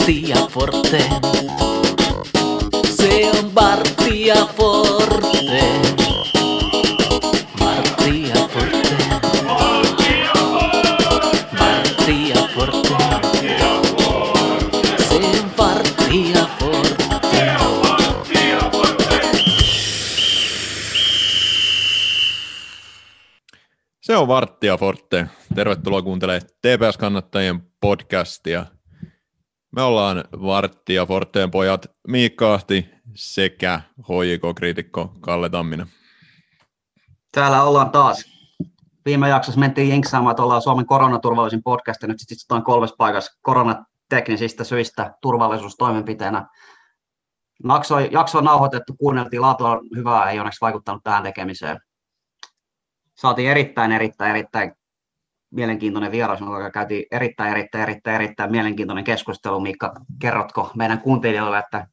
Bartia Forte. Se on Bartia Forte. Bartia Forte. Bartia Forte. Se on Bartia Forte. Se on Varttia Forte. Tervetuloa kuuntelemaan TPS-kannattajien podcastia. Me ollaan Varttia Forteen pojat Miikka Ahti sekä HJK-kriitikko Kalle Tamminen. Täällä ollaan taas. Viime jaksossa mentiin jinksaamaan, että ollaan Suomen koronaturvallisin podcast, ja nyt sitten istutaan kolmessa paikassa koronateknisistä syistä turvallisuustoimenpiteenä. Jakso, jakso on nauhoitettu, kuunneltiin, laatu on hyvää, ei onneksi vaikuttanut tähän tekemiseen. Saatiin erittäin, erittäin, erittäin mielenkiintoinen vieras, joka käytiin erittäin, erittäin, erittäin, erittäin mielenkiintoinen keskustelu. Mikka, kerrotko meidän kuuntelijoille, että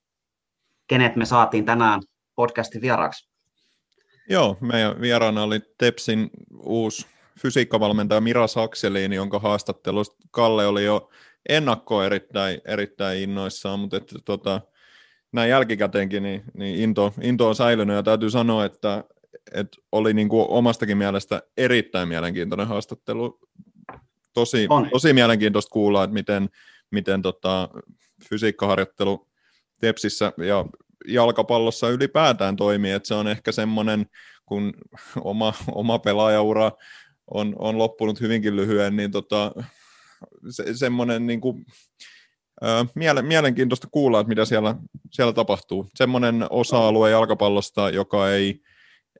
kenet me saatiin tänään podcastin vieraaksi? Joo, meidän vieraana oli Tepsin uusi fysiikkavalmentaja Mira Sakselin, jonka haastattelusta Kalle oli jo ennakko erittäin, erittäin innoissaan, mutta että, tota, näin jälkikäteenkin niin, niin into, into on säilynyt ja täytyy sanoa, että, että oli niin kuin omastakin mielestä erittäin mielenkiintoinen haastattelu. Tosi, On. tosi mielenkiintoista kuulla, että miten, miten tota, fysiikkaharjoittelu Tepsissä ja jalkapallossa ylipäätään toimii, että se on ehkä semmoinen, kun oma, oma pelaajaura on, on loppunut hyvinkin lyhyen, niin tota, se, semmoinen niin kuin, miele, mielenkiintoista kuulla, että mitä siellä, siellä tapahtuu. Semmoinen osa-alue jalkapallosta, joka ei,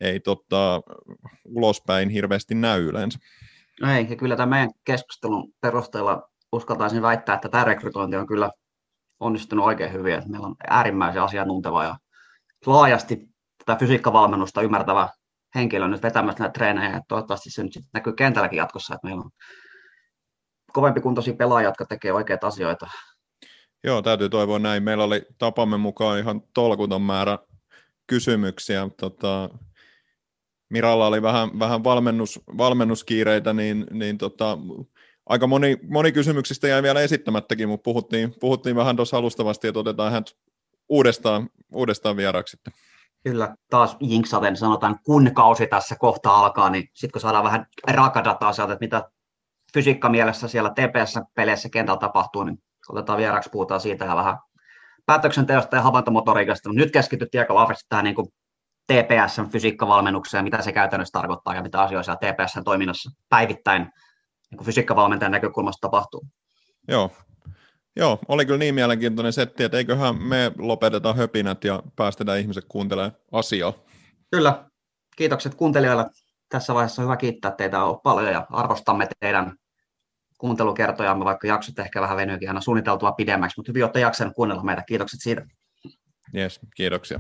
ei tota, ulospäin hirveästi näy yleensä. No ei, ja kyllä tämän meidän keskustelun perusteella uskaltaisin väittää, että tämä rekrytointi on kyllä onnistunut oikein hyvin. Että meillä on äärimmäisen asiantunteva ja laajasti tätä fysiikkavalmennusta ymmärtävä henkilö nyt vetämässä näitä treenejä. Ja toivottavasti se nyt sitten näkyy kentälläkin jatkossa, että meillä on kovempi kuntoisia pelaajia, jotka tekee oikeita asioita. Joo, täytyy toivoa näin. Meillä oli tapamme mukaan ihan tolkuton määrä kysymyksiä. Tota, Miralla oli vähän, vähän valmennus, valmennuskiireitä, niin, niin tota, aika moni, moni kysymyksistä jäi vielä esittämättäkin, mutta puhuttiin, puhuttiin vähän tuossa alustavasti, että otetaan hän uudestaan, uudestaan vieraaksi sitten. Kyllä, taas jinksaten sanotaan, kun kausi tässä kohta alkaa, niin sitten kun saadaan vähän rakadataa sieltä, että mitä fysiikkamielessä siellä TPS-peleissä kentällä tapahtuu, niin otetaan vieraaksi, puhutaan siitä vähän päätöksenteosta ja havaintomotoriikasta. Nyt keskityttiin aika vahvasti tähän niin kuin TPSn fysiikkavalmennukseen, mitä se käytännössä tarkoittaa ja mitä asioita TPSn toiminnassa päivittäin niin fysiikkavalmentajan näkökulmasta tapahtuu. Joo. Joo, oli kyllä niin mielenkiintoinen setti, että eiköhän me lopeteta höpinät ja päästetään ihmiset kuuntelemaan asiaa. Kyllä, kiitokset kuuntelijoille. Tässä vaiheessa on hyvä kiittää teitä on paljon ja arvostamme teidän kuuntelukertojamme, vaikka jaksot ehkä vähän venyykin aina suunniteltua pidemmäksi, mutta hyvin olette jaksanut kuunnella meitä. Kiitokset siitä. Jes, kiitoksia.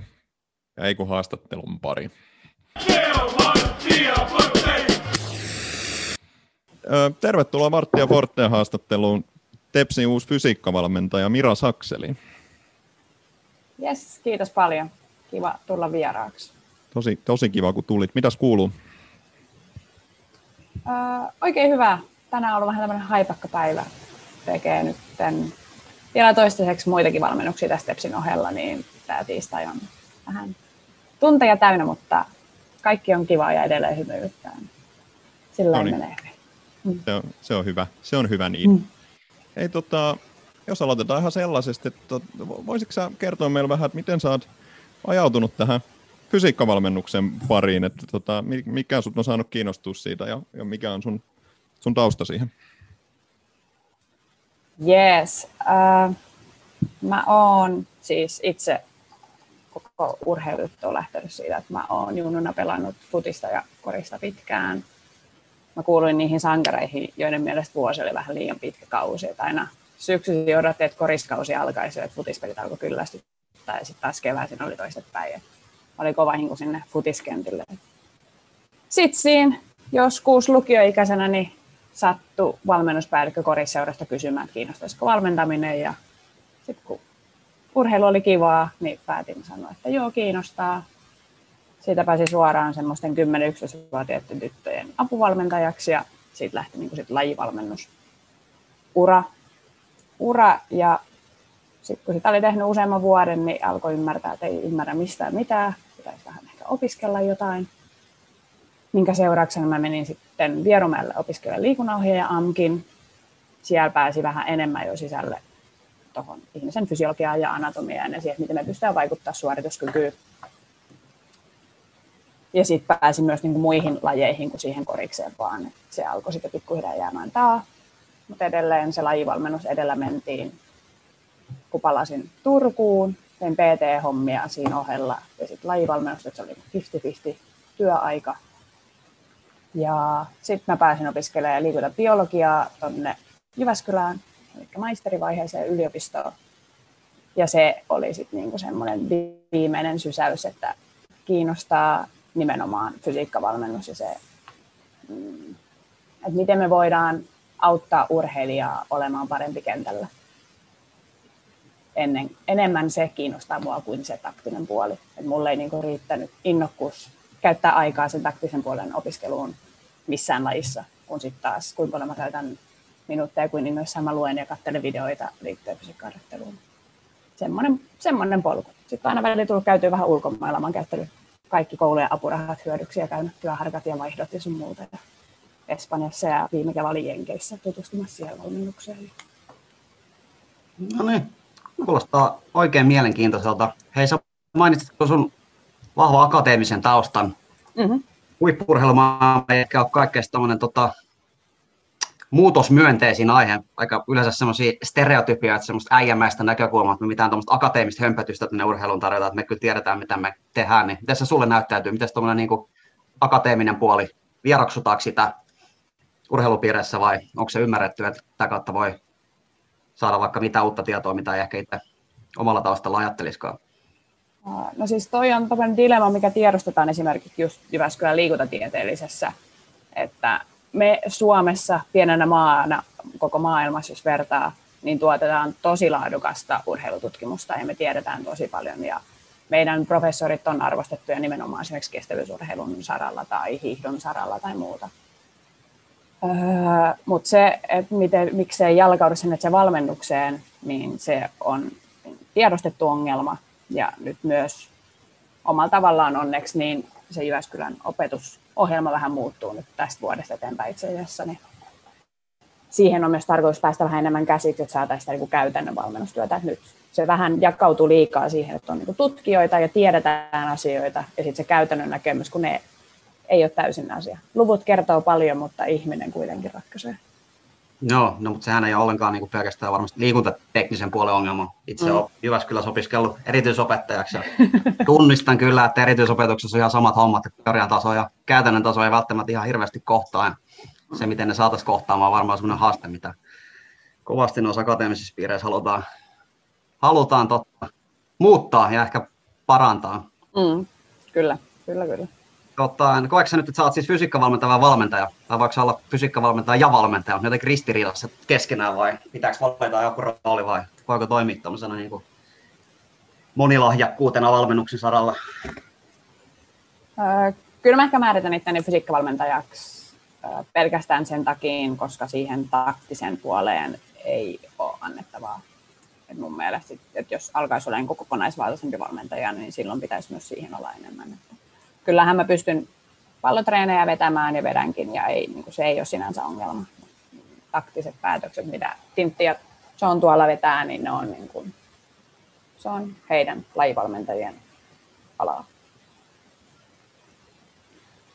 Ja ei kun haastattelun pari. Tervetuloa Marttia Forteen haastatteluun Tepsin uusi fysiikkavalmentaja Mira Sakseli. Jes, kiitos paljon. Kiva tulla vieraaksi. Tosi, tosi kiva, kun tulit. Mitäs kuuluu? Öö, oikein hyvä. Tänään on ollut vähän tämmöinen haipakkapäivä. Tekee nyt vielä toistaiseksi muitakin valmennuksia tästä Tepsin ohella, niin tämä tiistai on vähän tunteja täynnä, mutta kaikki on kivaa ja edelleen hymyilyttää. Sillä No niin. menee hyvin. Se on, se on hyvä. Se on hyvä niin. Mm. Ei, tota, jos aloitetaan ihan sellaisesti, että tot- voisitko sä kertoa meille vähän, että miten sä oot ajautunut tähän fysiikkavalmennuksen pariin, että tota, mi- mikä sut on saanut kiinnostua siitä ja, ja mikä on sun, sun tausta siihen? Yes. Äh, mä oon siis itse koko urheilut on lähtenyt siitä, että mä oon junnuna pelannut futista ja korista pitkään. Mä kuuluin niihin sankareihin, joiden mielestä vuosi oli vähän liian pitkä kausi. Että aina syksyisin odotti, että koriskausi alkaisi, että futispelit alkoi kyllästyttää ja sitten taas keväisin oli toistepäin. Olin kova hinku sinne futiskentille. Sitten siinä joskus lukioikäisenä niin sattui valmennuspäällikkö korisseurasta kysymään, että kiinnostaisiko valmentaminen. Ja sitten kun urheilu oli kivaa, niin päätin sanoa, että joo, kiinnostaa. Siitä pääsi suoraan semmoisten 10-11-vuotiaiden tyttöjen apuvalmentajaksi ja siitä lähti niin sit lajivalmennus ura. ura ja sitten kun sitä oli tehnyt useamman vuoden, niin alkoi ymmärtää, että ei ymmärrä mistään mitään, pitäisi vähän ehkä opiskella jotain. Minkä seurauksena mä menin sitten Vierumäelle opiskelemaan liikunnanohjaaja AMKin. Siellä pääsi vähän enemmän jo sisälle tuohon ihmisen fysiologiaan ja anatomiaan ja siihen, miten me pystytään vaikuttaa suorituskykyyn. Ja sitten pääsin myös niin kuin muihin lajeihin kuin siihen korikseen vaan. Se alkoi sitten pikkuhiljaa jäämään taa. Mutta edelleen se lajivalmennus edellä mentiin. Kun palasin Turkuun, tein PT-hommia siinä ohella ja sitten lajivalmennus, että se oli 50-50 työaika. Ja sitten mä pääsin opiskelemaan liikuntabiologiaa tuonne Jyväskylään, eli maisterivaiheeseen yliopistoon. Ja se oli sitten niinku semmoinen viimeinen sysäys, että kiinnostaa nimenomaan fysiikkavalmennus ja se, mm, että miten me voidaan auttaa urheilijaa olemaan parempi kentällä. Ennen, enemmän se kiinnostaa mua kuin se taktinen puoli. Et mulle ei niinku riittänyt innokkuus käyttää aikaa sen taktisen puolen opiskeluun missään lajissa, kun sitten taas kuinka paljon mä käytän minuutteja, kuin innoissaan mä luen ja katselen videoita liittyen fysiikkaharjoitteluun. Semmoinen, semmoinen polku. Sitten aina välillä tullut käytyä vähän ulkomailla. Mä oon käyttänyt kaikki koulujen apurahat hyödyksi ja käynyt työharkat ja vaihdot ja sun muuta. Ja Espanjassa ja viime kevään oli Jenkeissä tutustumassa siellä valmennukseen. No niin, kuulostaa oikein mielenkiintoiselta. Hei, sä mainitsit sun vahva akateemisen taustan. Mm-hmm. Huippurheilumaailma ehkä on kaikkein tota, muutosmyönteisin aihe. Aika yleensä semmoisia stereotypia, että semmoista äijämäistä näkökulmaa, että me mitään tuommoista akateemista hömpötystä tänne urheilun tarjotaan, että me kyllä tiedetään, mitä me tehdään. Niin miten se sulle näyttäytyy? Miten tuommoinen niin akateeminen puoli, vieroksutaanko sitä urheilupiireissä vai onko se ymmärretty, että tätä kautta voi saada vaikka mitä uutta tietoa, mitä ei ehkä itse omalla taustalla ajatteliskaan? No siis toi on tämmöinen dilemma, mikä tiedostetaan esimerkiksi just Jyväskylän liikuntatieteellisessä, että me Suomessa pienenä maana koko maailmassa, jos vertaa, niin tuotetaan tosi laadukasta urheilututkimusta ja me tiedetään tosi paljon ja meidän professorit on arvostettuja nimenomaan esimerkiksi kestävyysurheilun saralla tai hiihdon saralla tai muuta. Öö, Mutta se, että miten, miksi se ei jalkaudu sinne se valmennukseen, niin se on tiedostettu ongelma. Ja nyt myös omalla tavallaan onneksi niin se Jyväskylän opetusohjelma vähän muuttuu nyt tästä vuodesta eteenpäin itse asiassa. Niin siihen on myös tarkoitus päästä vähän enemmän käsiksi, että saataisiin sitä niin käytännön valmennustyötä. Että nyt se vähän jakautuu liikaa siihen, että on niin tutkijoita ja tiedetään asioita, ja sitten se käytännön näkemys, kun ne ei ole täysin asia. Luvut kertoo paljon, mutta ihminen kuitenkin ratkaisee. Joo, no, mutta sehän ei ole ollenkaan niin kuin pelkästään varmasti liikuntateknisen puolen ongelma. Itse mm. olen Jyväskylässä opiskellut erityisopettajaksi ja tunnistan kyllä, että erityisopetuksessa on ihan samat hommat, että teorian taso ja käytännön taso ei välttämättä ihan hirveästi kohtaa. Se, miten ne saataisiin kohtaamaan, on varmaan sellainen haaste, mitä kovasti noissa akateemisissa piireissä halutaan, halutaan totta, muuttaa ja ehkä parantaa. Mm, kyllä, kyllä, kyllä tota, koetko nyt, että sä oot siis fysiikkavalmentaja valmentaja, tai voiko olla fysiikkavalmentaja ja valmentaja, jotenkin ristiriidassa keskenään vai pitääkö valita joku rooli vai voiko toimia tämmöisenä niin kuin monilahjakkuutena valmennuksen saralla? Kyllä mä ehkä määritän itteni fysiikkavalmentajaksi pelkästään sen takia, koska siihen taktisen puoleen ei ole annettavaa. Et mun mielestä, että jos alkaisi olla kokonaisvaltaisempi valmentaja, niin silloin pitäisi myös siihen olla enemmän. Että kyllähän mä pystyn pallotreenejä vetämään ja vedänkin ja ei, niin se ei ole sinänsä ongelma. Taktiset päätökset, mitä Tintti ja on tuolla vetää, niin ne on, niin kuin, se on heidän lajivalmentajien alaa.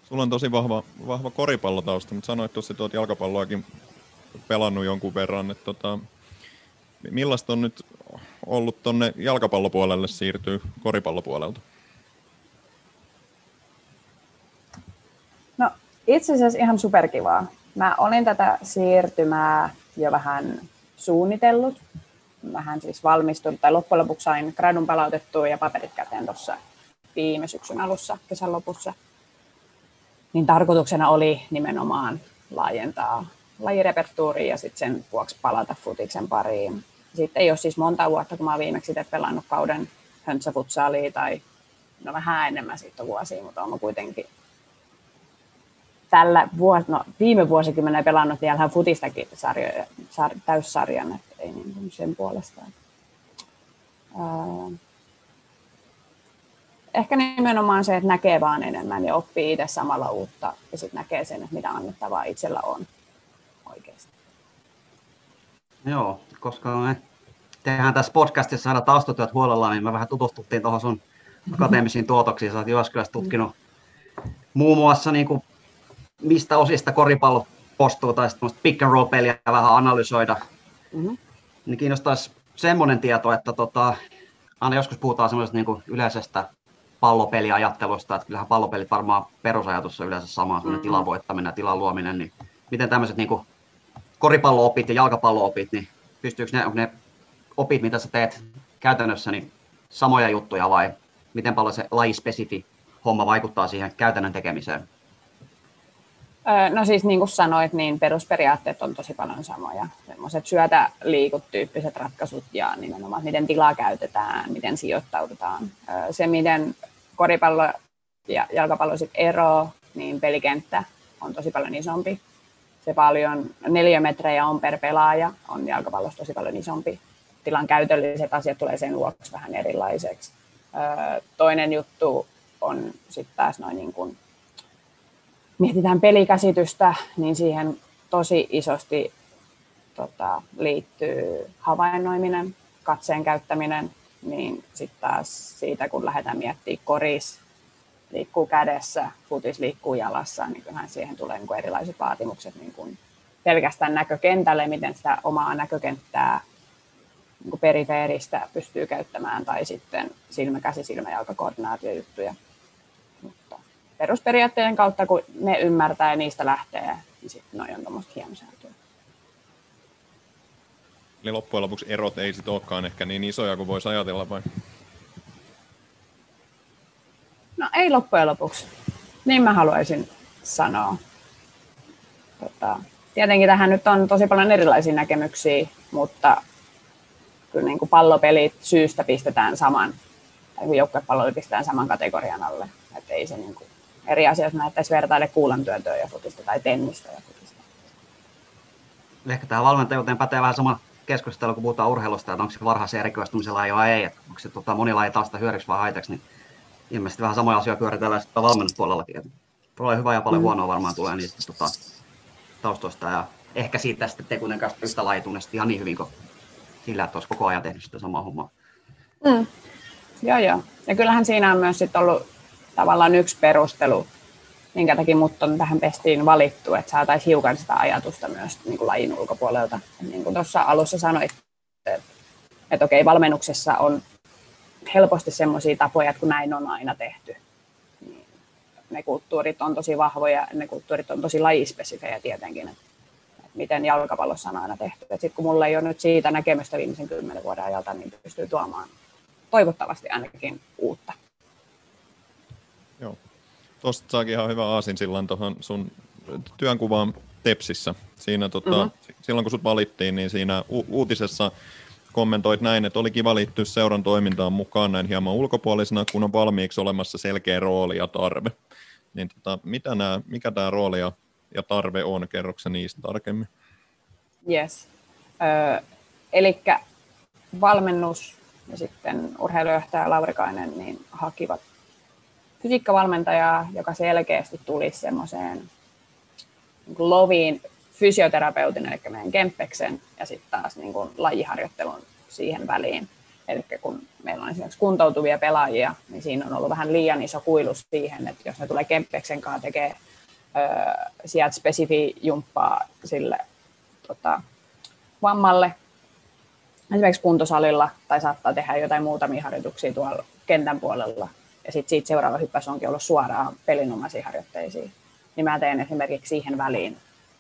Sulla on tosi vahva, vahva koripallotausta, mutta sanoit tuossa, että olet jalkapalloakin pelannut jonkun verran. Että tota, millaista on nyt ollut tuonne jalkapallopuolelle siirtyy koripallopuolelta? Itse asiassa ihan superkivaa. Mä olin tätä siirtymää jo vähän suunnitellut. Vähän siis valmistunut, tai loppujen lopuksi sain gradun palautettua ja paperit käteen tuossa viime syksyn alussa, kesän lopussa. Niin tarkoituksena oli nimenomaan laajentaa lajirepertuuria ja sitten sen vuoksi palata futiksen pariin. Sitten ei ole siis monta vuotta, kun mä oon viimeksi itse pelannut kauden höntsäfutsalia tai no vähän enemmän siitä vuosia, mutta on kuitenkin tällä vuos, no, viime vuosikymmenellä pelannut vielä futistakin sarjoja, sar, täyssarjan, että ei niin kuin sen puolesta. Ää, ehkä nimenomaan se, että näkee vaan enemmän ja oppii itse samalla uutta ja sitten näkee sen, että mitä annettavaa itsellä on oikeasti. Joo, koska me tehdään tässä podcastissa aina taustatyöt huolella, niin me vähän tutustuttiin tuohon sun akateemisiin tuotoksiin. Sä oot Jyväskylässä tutkinut muun muassa niin kuin, mistä osista koripallo postuu tai sitten pick and roll peliä vähän analysoida. Mm-hmm. Niin kiinnostaisi semmoinen tieto, että tota, aina joskus puhutaan semmoisesta niin yleisestä pallopeliajattelusta, että kyllähän pallopelit varmaan perusajatus on yleensä sama, semmoinen mm-hmm. tilan voittaminen ja tilan luominen, niin miten tämmöiset niin koripallo-opit ja jalkapallo-opit, niin pystyykö ne, ne opit, mitä sä teet käytännössä, niin samoja juttuja vai miten paljon se lajispesifi homma vaikuttaa siihen käytännön tekemiseen? No siis niin kuin sanoit, niin perusperiaatteet on tosi paljon samoja. Semmoiset syötä liikut tyyppiset ratkaisut ja nimenomaan miten tilaa käytetään, miten sijoittaudutaan. Se, miten koripallo ja jalkapallo sitten eroaa, niin pelikenttä on tosi paljon isompi. Se paljon neliömetrejä on per pelaaja, on jalkapallossa tosi paljon isompi. Tilan käytölliset asiat tulee sen vuoksi vähän erilaiseksi. Toinen juttu on sitten taas noin niin kuin, mietitään pelikäsitystä, niin siihen tosi isosti tota, liittyy havainnoiminen, katseen käyttäminen, niin sitten taas siitä, kun lähdetään miettimään koris, liikkuu kädessä, futis liikkuu jalassa, niin kyllähän siihen tulee niin kuin erilaiset vaatimukset niin kuin pelkästään näkökentälle, miten sitä omaa näkökenttää niin perifeeristä pystyy käyttämään, tai sitten silmä, käsi, silmä, jalka. Perusperiaatteiden kautta, kun ne ymmärtää ja niistä lähtee, niin sitten noin on tuommoista hienosäätöä. Eli loppujen lopuksi erot ei sitten olekaan ehkä niin isoja kuin voisi ajatella vai? No ei loppujen lopuksi. Niin mä haluaisin sanoa. Tota, tietenkin tähän nyt on tosi paljon erilaisia näkemyksiä, mutta kyllä niin kuin pallopelit syystä pistetään saman, tai joukkuepallo pistetään saman kategorian alle. Että ei se niin kuin eri asia, jos näyttäisi vertaille kuulantyöntöä ja futista tai tennistä ja futista. Ehkä tähän valmentajuuteen pätee vähän sama keskustelu, kun puhutaan urheilusta, että onko se varhaisen erikoistumisella vai ei, että onko se tota, monilaji taas hyödyksi vai haitaksi, niin ilmeisesti vähän samoja asioita pyöritellään sitten valmennuspuolellakin. Että tulee hyvä ja paljon mm. huonoa varmaan tulee niistä tota, taustoista ja ehkä siitä sitten te kuitenkaan yhtä laji ihan niin hyvin kuin sillä, että olisi koko ajan tehnyt sitä samaa hommaa. Mm. Joo, joo. Ja kyllähän siinä on myös sit ollut tavallaan yksi perustelu, minkä takia mut on tähän pestiin valittu, että saataisiin hiukan sitä ajatusta myös niin kuin lajin ulkopuolelta. Niin kuin tuossa alussa sanoit, että, että okei, valmennuksessa on helposti semmoisia tapoja, että kun näin on aina tehty, niin ne kulttuurit on tosi vahvoja, ne kulttuurit on tosi lajispesifejä tietenkin, että, miten jalkapallossa on aina tehty. Sitten kun mulla ei ole nyt siitä näkemystä viimeisen kymmenen vuoden ajalta, niin pystyy tuomaan toivottavasti ainakin uutta. Tuosta saakin ihan hyvä aasin silloin tuohon sun työnkuvaan Tepsissä. Siinä, tota, mm-hmm. Silloin kun sut valittiin, niin siinä u- uutisessa kommentoit näin, että oli kiva liittyä seuran toimintaan mukaan näin hieman ulkopuolisena, kun on valmiiksi olemassa selkeä rooli ja tarve. Niin tota, mitä nämä, mikä tämä rooli ja, ja tarve on? Kerroksä niistä tarkemmin? Yes. Öö, Eli valmennus ja sitten urheilujohtaja Laurikainen niin hakivat fysiikkavalmentajaa, joka selkeästi tulisi semmoiseen niin loviin fysioterapeutin, eli meidän Kemppeksen, ja sitten taas niin kuin lajiharjoittelun siihen väliin. Eli kun meillä on esimerkiksi kuntoutuvia pelaajia, niin siinä on ollut vähän liian iso kuilu siihen, että jos ne tulee Kemppeksen kanssa tekee öö, sieltä spesifi jumppaa sille tota, vammalle, esimerkiksi kuntosalilla, tai saattaa tehdä jotain muutamia harjoituksia tuolla kentän puolella, ja sitten siitä seuraava hyppäys onkin ollut suoraan pelinomaisiin harjoitteisiin. Niin mä teen esimerkiksi siihen väliin,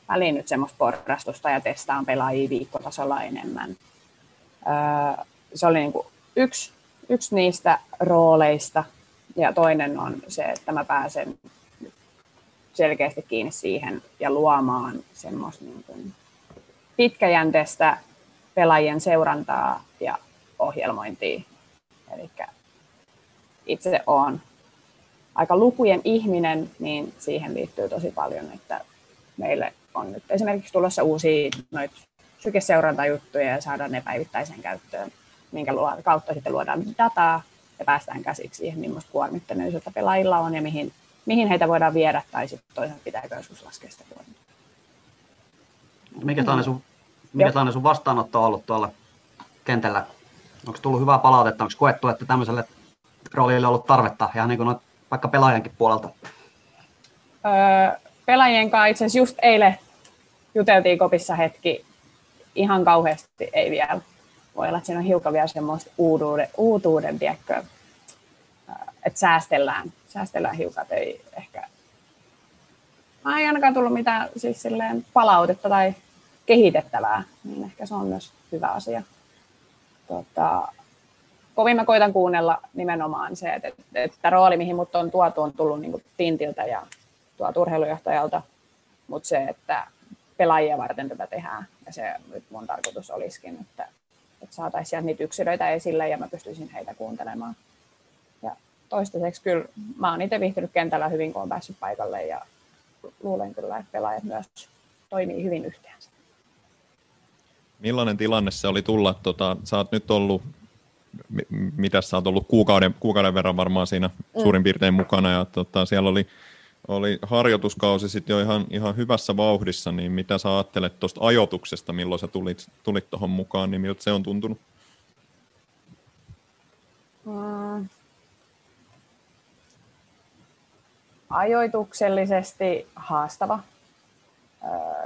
väliin nyt semmoista porrastusta ja testaan pelaajia viikkotasolla enemmän. Öö, se oli niin kuin yksi, yksi niistä rooleista. Ja toinen on se, että mä pääsen selkeästi kiinni siihen ja luomaan semmoista niin kuin pitkäjänteistä pelaajien seurantaa ja ohjelmointia. Eli itse olen aika lukujen ihminen, niin siihen liittyy tosi paljon, että meille on nyt esimerkiksi tulossa uusia noita sykeseurantajuttuja ja saadaan ne päivittäiseen käyttöön. minkä kautta sitten luodaan dataa ja päästään käsiksi siihen, millaista kuormittuneisuutta pelaajilla on ja mihin, mihin heitä voidaan viedä tai sitten toisaalta pitääkö joskus laskea sitä. Mikä tällainen sun, mikä sun vastaanotto on ollut tuolla kentällä? Onko tullut hyvää palautetta? Onko koettu, että tämmöiselle roolille ollut tarvetta ihan niin kuin vaikka pelaajankin puolelta? Öö, pelaajien kanssa itse asiassa just eilen juteltiin kopissa hetki, ihan kauheasti ei vielä. Voi olla, että siinä on hiukan vielä semmoista uutuuden, uutuuden tiekköä, että säästellään, säästellään hiukan, ei ehkä Mä ei ainakaan tullut mitään siis silleen palautetta tai kehitettävää, niin ehkä se on myös hyvä asia. Tota, kovin mä koitan kuunnella nimenomaan se, että, että, että rooli, mihin mut on tuotu, on tullut niin Tintiltä ja tuolta urheilujohtajalta, mutta se, että pelaajia varten tätä tehdään, ja se nyt mun tarkoitus olisikin, että, että saataisiin sieltä niitä yksilöitä esille ja mä pystyisin heitä kuuntelemaan. Ja toistaiseksi kyllä mä oon itse viihtynyt kentällä hyvin, kun on päässyt paikalle ja luulen kyllä, että pelaajat myös toimii hyvin yhteen. Millainen tilanne se oli tulla? Tota, sä oot nyt ollut, mitä sä oot ollut kuukauden, kuukauden verran varmaan siinä mm. suurin piirtein mukana ja tota, siellä oli, oli harjoituskausi sitten jo ihan, ihan hyvässä vauhdissa, niin mitä sä ajattelet tuosta ajotuksesta, milloin sä tulit, tulit tuohon mukaan, niin miltä se on tuntunut? Mm. ajoituksellisesti haastava.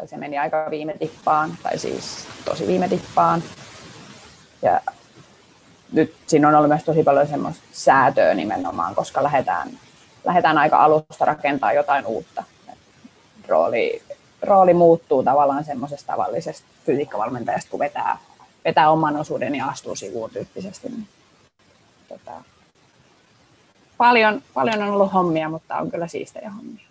Se meni aika viime tippaan, tai siis tosi viime tippaan. Ja nyt siinä on ollut myös tosi paljon semmoista säätöä nimenomaan, koska lähdetään, lähdetään aika alusta rakentaa jotain uutta. Rooli, rooli muuttuu tavallaan semmoisesta tavallisesta fysiikkavalmentajasta, kun vetää, vetää oman osuuden ja astuu sivuun tyyppisesti. Niin, tota, paljon, paljon on ollut hommia, mutta on kyllä siistejä hommia.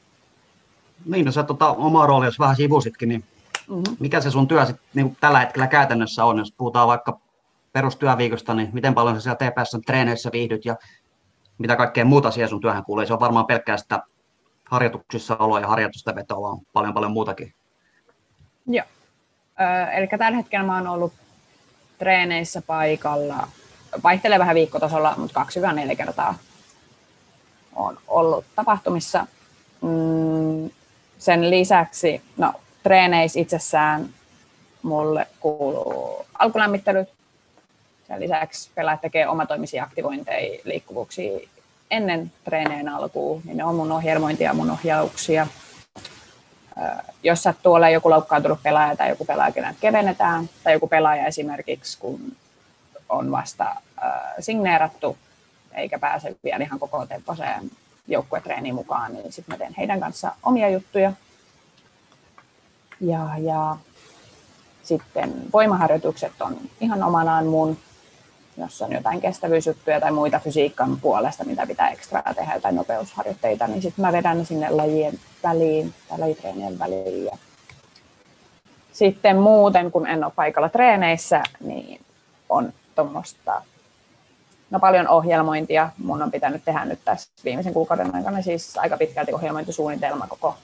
Niin, no sä tota, omaa roolia, jos vähän sivusitkin, niin mm-hmm. mikä se sun työ sit, niin tällä hetkellä käytännössä on, jos puhutaan vaikka perustyöviikosta, niin miten paljon sä siellä TPS treeneissä viihdyt ja mitä kaikkea muuta siihen sun työhön kuulee. Se on varmaan pelkkää sitä harjoituksissa oloa ja harjoitusta vetoa, vaan paljon paljon muutakin. Joo. Ö, eli tällä hetkellä mä oon ollut treeneissä paikalla, vaihtelee vähän viikkotasolla, mutta 2-4 kertaa on ollut tapahtumissa. Mm, sen lisäksi, no treeneissä itsessään mulle kuuluu alkulämmittelyt. Sen lisäksi pelaajat tekee omatoimisia aktivointeja, liikkuvuuksia ennen treeneen alkuun, niin ne on mun ohjelmointia, mun ohjauksia. Jos sattuu olla joku loukkaantunut pelaaja tai joku pelaaja, keneltä kevennetään, tai joku pelaaja esimerkiksi, kun on vasta signeerattu eikä pääse vielä ihan koko temposeen joukkuetreeniin mukaan, niin sitten mä teen heidän kanssa omia juttuja. Ja, ja sitten voimaharjoitukset on ihan omanaan mun, jos on jotain kestävyysjuttuja tai muita fysiikan puolesta, mitä pitää ekstraa tehdä, jotain nopeusharjoitteita, niin sitten mä vedän ne sinne lajien väliin tai lajitreenien väliin. Ja sitten muuten, kun en ole paikalla treeneissä, niin on tuommoista no paljon ohjelmointia. Mun on pitänyt tehdä nyt tässä viimeisen kuukauden aikana siis aika pitkälti ohjelmointisuunnitelma koko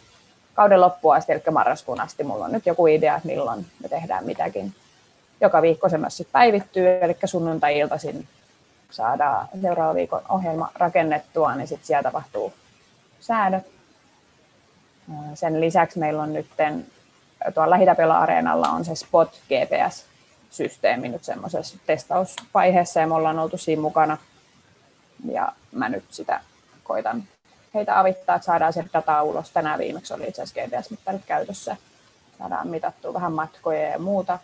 kauden loppuun asti, eli marraskuun asti. Mulla on nyt joku idea, että milloin me tehdään mitäkin. Joka viikko se myös päivittyy, eli sunnuntai-iltaisin saadaan seuraavan viikon ohjelma rakennettua, niin sitten siellä tapahtuu säädöt. Sen lisäksi meillä on nyt tuolla Lähitapela-areenalla on se Spot GPS, systeemi nyt semmoisessa testausvaiheessa ja me ollaan oltu siinä mukana. Ja mä nyt sitä koitan heitä avittaa, että saadaan se dataa ulos. Tänään viimeksi oli itse asiassa GPS-mittarit käytössä. Saadaan mitattua vähän matkoja ja muuta.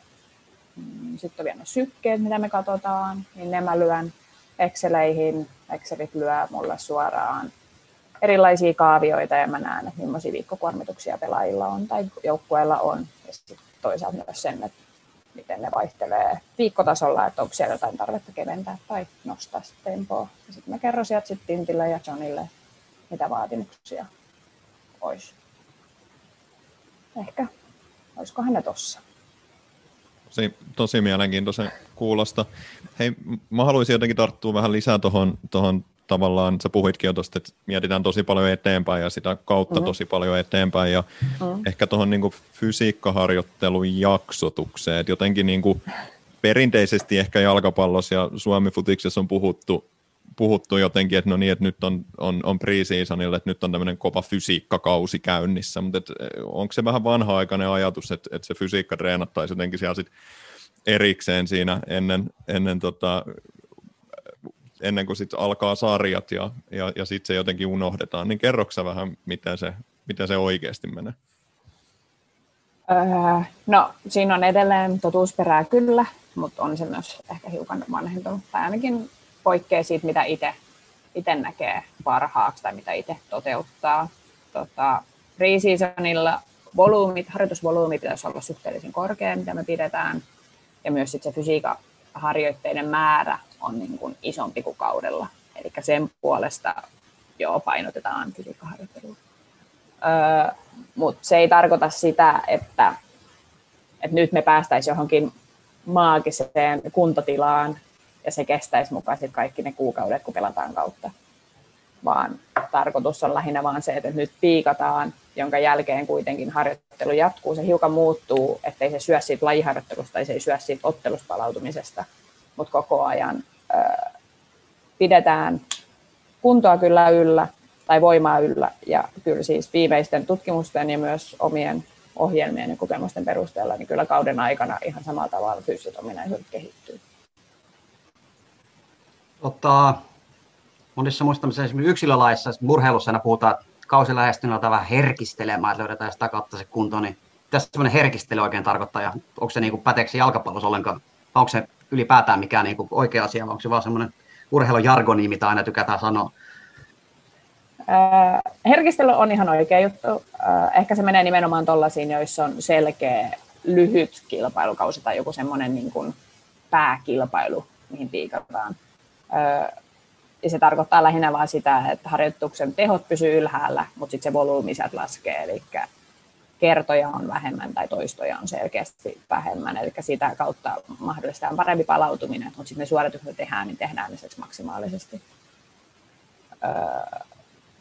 Mm, sitten on vielä sykkeet, mitä me katsotaan, niin ne mä lyön Exceleihin. Excelit lyö mulle suoraan erilaisia kaavioita ja mä näen, että millaisia viikkokuormituksia pelaajilla on tai joukkueella on. Ja sitten toisaalta myös sen, että miten ne vaihtelee viikkotasolla, että onko siellä jotain tarvetta keventää tai nostaa tempoa. Ja sitten mä kerron sieltä sitten Tintille ja Johnille, mitä vaatimuksia olisi. Ehkä, olisikohan ne tossa. Tosi, tosi mielenkiintoisen kuulosta. Hei, mä haluaisin jotenkin tarttua vähän lisää tuohon tohon tavallaan, sä puhuitkin jo tuosta, että mietitään tosi paljon eteenpäin ja sitä kautta mm-hmm. tosi paljon eteenpäin ja mm-hmm. ehkä tuohon niin fysiikkaharjoittelun jaksotukseen, että jotenkin niin kuin, perinteisesti ehkä jalkapallossa ja Suomi-futiksessa on puhuttu, puhuttu jotenkin, että no niin, että nyt on, on, on pre-seasonille, että nyt on tämmöinen kova fysiikkakausi käynnissä, mutta et, onko se vähän vanha-aikainen ajatus, että, että se fysiikka treenattaisi jotenkin siellä sit erikseen siinä ennen, ennen, tota, ennen kuin sit alkaa sarjat ja, ja, ja sitten se jotenkin unohdetaan, niin kerroksä vähän, miten se, miten se oikeasti menee? Öö, no, siinä on edelleen totuusperää kyllä, mutta on se myös ehkä hiukan vanhentunut, tai ainakin poikkeaa siitä, mitä itse näkee parhaaksi tai mitä itse toteuttaa. Tota, pre-seasonilla volyymit, harjoitusvolyymi pitäisi olla suhteellisen korkea, mitä me pidetään, ja myös sit se fysiikan harjoitteiden määrä on niin kuin isompi kuin kaudella. Eli sen puolesta joo, painotetaan fysiikkaharjoittelua. Öö, Mutta se ei tarkoita sitä, että, että nyt me päästäisiin johonkin maagiseen kuntotilaan ja se kestäisi mukaan kaikki ne kuukaudet, kun pelataan kautta. Vaan tarkoitus on lähinnä vaan se, että nyt piikataan, jonka jälkeen kuitenkin harjoittelu jatkuu. Se hiukan muuttuu, ettei se syö siitä lajiharjoittelusta tai se ei syö siitä otteluspalautumisesta, mutta koko ajan ö, pidetään kuntoa kyllä yllä tai voimaa yllä. Ja kyllä siis viimeisten tutkimusten ja myös omien ohjelmien ja kokemusten perusteella, niin kyllä kauden aikana ihan samalla tavalla fyysiset ominaisuudet kehittyy. Tota, monissa muistamissa esimerkiksi yksilölaissa, murheilussa aina puhutaan, että kausi lähestyy vähän herkistelemään, että löydetään sitä kautta se kunto, niin tässä semmoinen herkistely oikein tarkoittaa, ja onko se niin päteeksi jalkapallossa ollenkaan, onko se ylipäätään mikään niin kuin oikea asia, vai onko se vaan semmoinen urheilujargoni, mitä aina tykätään sanoa? Herkistely on ihan oikea juttu. Ehkä se menee nimenomaan tuollaisiin, joissa on selkeä lyhyt kilpailukausi tai joku semmoinen niin kuin pääkilpailu, mihin piikataan. Ja se tarkoittaa lähinnä vain sitä, että harjoituksen tehot pysyy ylhäällä, mutta sitten se volyymi laskee, eli kertoja on vähemmän tai toistoja on selkeästi vähemmän, eli sitä kautta mahdollistetaan parempi palautuminen, mutta sitten ne suoritukset tehdään, niin tehdään ne maksimaalisesti.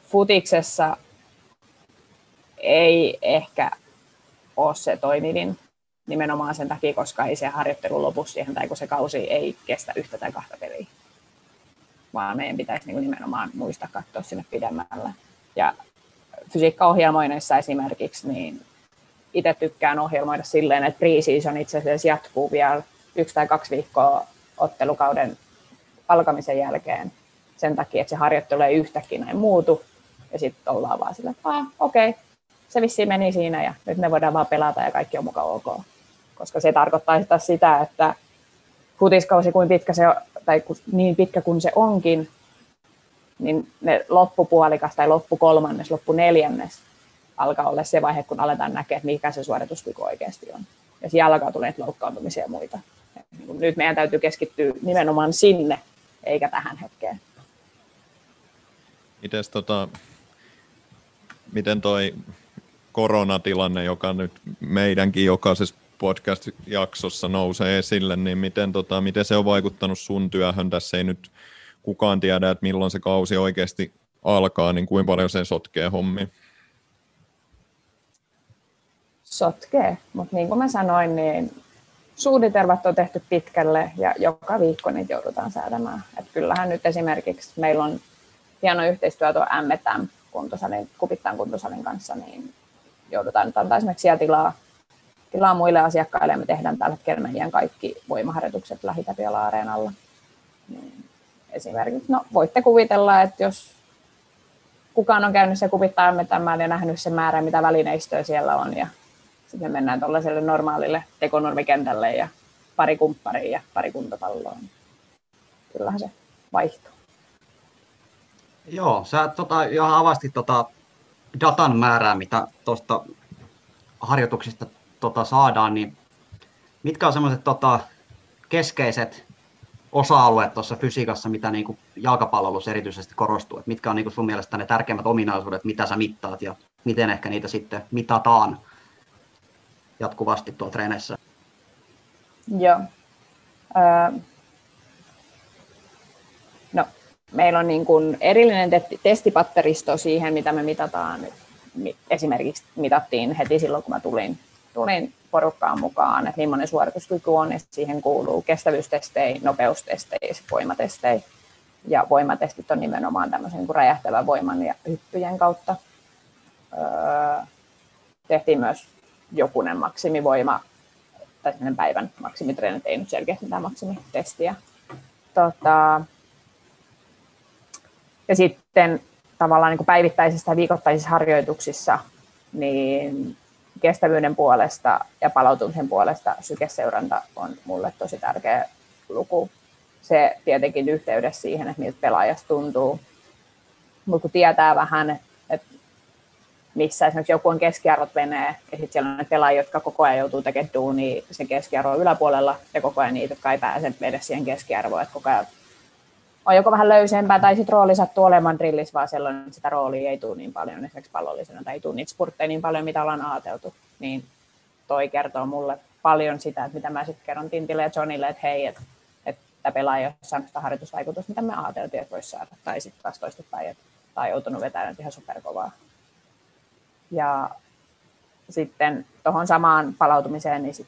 Futiksessa ei ehkä ole se toimivin nimenomaan sen takia, koska ei se harjoittelu lopu siihen tai kun se kausi ei kestä yhtä tai kahta peliä vaan meidän pitäisi niin nimenomaan muistaa katsoa sinne pidemmälle. Ja fysiikkaohjelmoinnissa esimerkiksi, niin itse tykkään ohjelmoida silleen, että pre-season itse asiassa jatkuu vielä yksi tai kaksi viikkoa ottelukauden alkamisen jälkeen sen takia, että se harjoittelu ei yhtäkkiä näin muutu. Ja sitten ollaan vaan sillä, että okei, okay, se vissiin meni siinä ja nyt me voidaan vaan pelata ja kaikki on mukaan ok. Koska se tarkoittaa sitä, että futiskausi kuin pitkä se tai niin pitkä kuin se onkin, niin ne loppupuolikas tai loppukolmannes, loppuneljännes alkaa olla se vaihe, kun aletaan näkeä, että mikä se suorituskyky oikeasti on. Ja siellä alkaa tulla loukkaantumisia ja muita. Niin nyt meidän täytyy keskittyä nimenomaan sinne, eikä tähän hetkeen. Mites tota, miten toi koronatilanne, joka nyt meidänkin jokaisessa podcast-jaksossa nousee esille, niin miten, tota, miten se on vaikuttanut sun työhön? Tässä ei nyt kukaan tiedä, että milloin se kausi oikeasti alkaa, niin kuinka paljon se sotkee hommi? Sotkee, mutta niin kuin mä sanoin, niin suunnitelmat on tehty pitkälle ja joka viikko niitä joudutaan säätämään. Et kyllähän nyt esimerkiksi meillä on hieno yhteistyö tuo M&M kuntosalin, Kupittaan kuntosalin kanssa, niin joudutaan nyt antaa esimerkiksi siellä tilaa tilaa muille asiakkaille me tehdään tällä hetkellä meidän kaikki voimaharjoitukset Lähitapiola-areenalla. Niin esimerkiksi, no voitte kuvitella, että jos kukaan on käynyt se tämän ja nähnyt sen määrän, mitä välineistöä siellä on ja sitten mennään tuollaiselle normaalille tekonurmikentälle ja pari kumpparia ja pari kuntopalloa. Kyllähän se vaihtuu. Joo, sä tota, jo avastit tota datan määrää, mitä tuosta harjoituksista tota, saadaan, niin mitkä on semmoiset tota, keskeiset osa-alueet tuossa fysiikassa, mitä niin kuin jalkapallossa erityisesti korostuu? Et mitkä on niin kuin sun mielestä ne tärkeimmät ominaisuudet, mitä sä mittaat ja miten ehkä niitä sitten mitataan jatkuvasti tuolla treeneissä? Joo. Öö. No, meillä on niin kuin erillinen testipatteristo siihen, mitä me mitataan. Esimerkiksi mitattiin heti silloin, kun mä tulin tulin porukkaan mukaan, että millainen suorituskyky on, että siihen kuuluu kestävyystestejä, nopeustestejä, voimatestejä. Ja voimatestit on nimenomaan tämmöisen niin räjähtävän voiman ja hyppyjen kautta. Öö, tehtiin myös jokunen maksimivoima, tai päivän maksimitreenit, ei nyt selkeästi mitään maksimitestiä. Tota, ja sitten tavallaan niin kuin päivittäisissä ja viikoittaisissa harjoituksissa niin kestävyyden puolesta ja palautumisen puolesta sykeseuranta on mulle tosi tärkeä luku. Se tietenkin yhteydessä siihen, että miltä pelaajasta tuntuu. Mutta kun tietää vähän, että missä esimerkiksi joku on keskiarvot menee, ja sitten siellä on pelaajia, jotka koko ajan joutuu tekemään duunia sen keskiarvon yläpuolella, ja koko ajan niitä, jotka ei pääse edes siihen keskiarvoon, että koko ajan on joko vähän löysempää tai sitten rooli sattuu olemaan drillissä vaan että sitä roolia ei tule niin paljon esimerkiksi pallollisena tai ei tule niitä spurtteja niin paljon, mitä ollaan ajateltu. Niin toi kertoo mulle paljon sitä, että mitä mä sitten kerron Tintille ja Johnille, että hei, että, että pelaaja ei ole saanut sitä harjoitusvaikutusta, mitä me ajateltiin, että voisi saada. Tai sitten taas toistepäin, että tai joutunut vetämään ihan superkovaa. Ja sitten tuohon samaan palautumiseen, niin sit,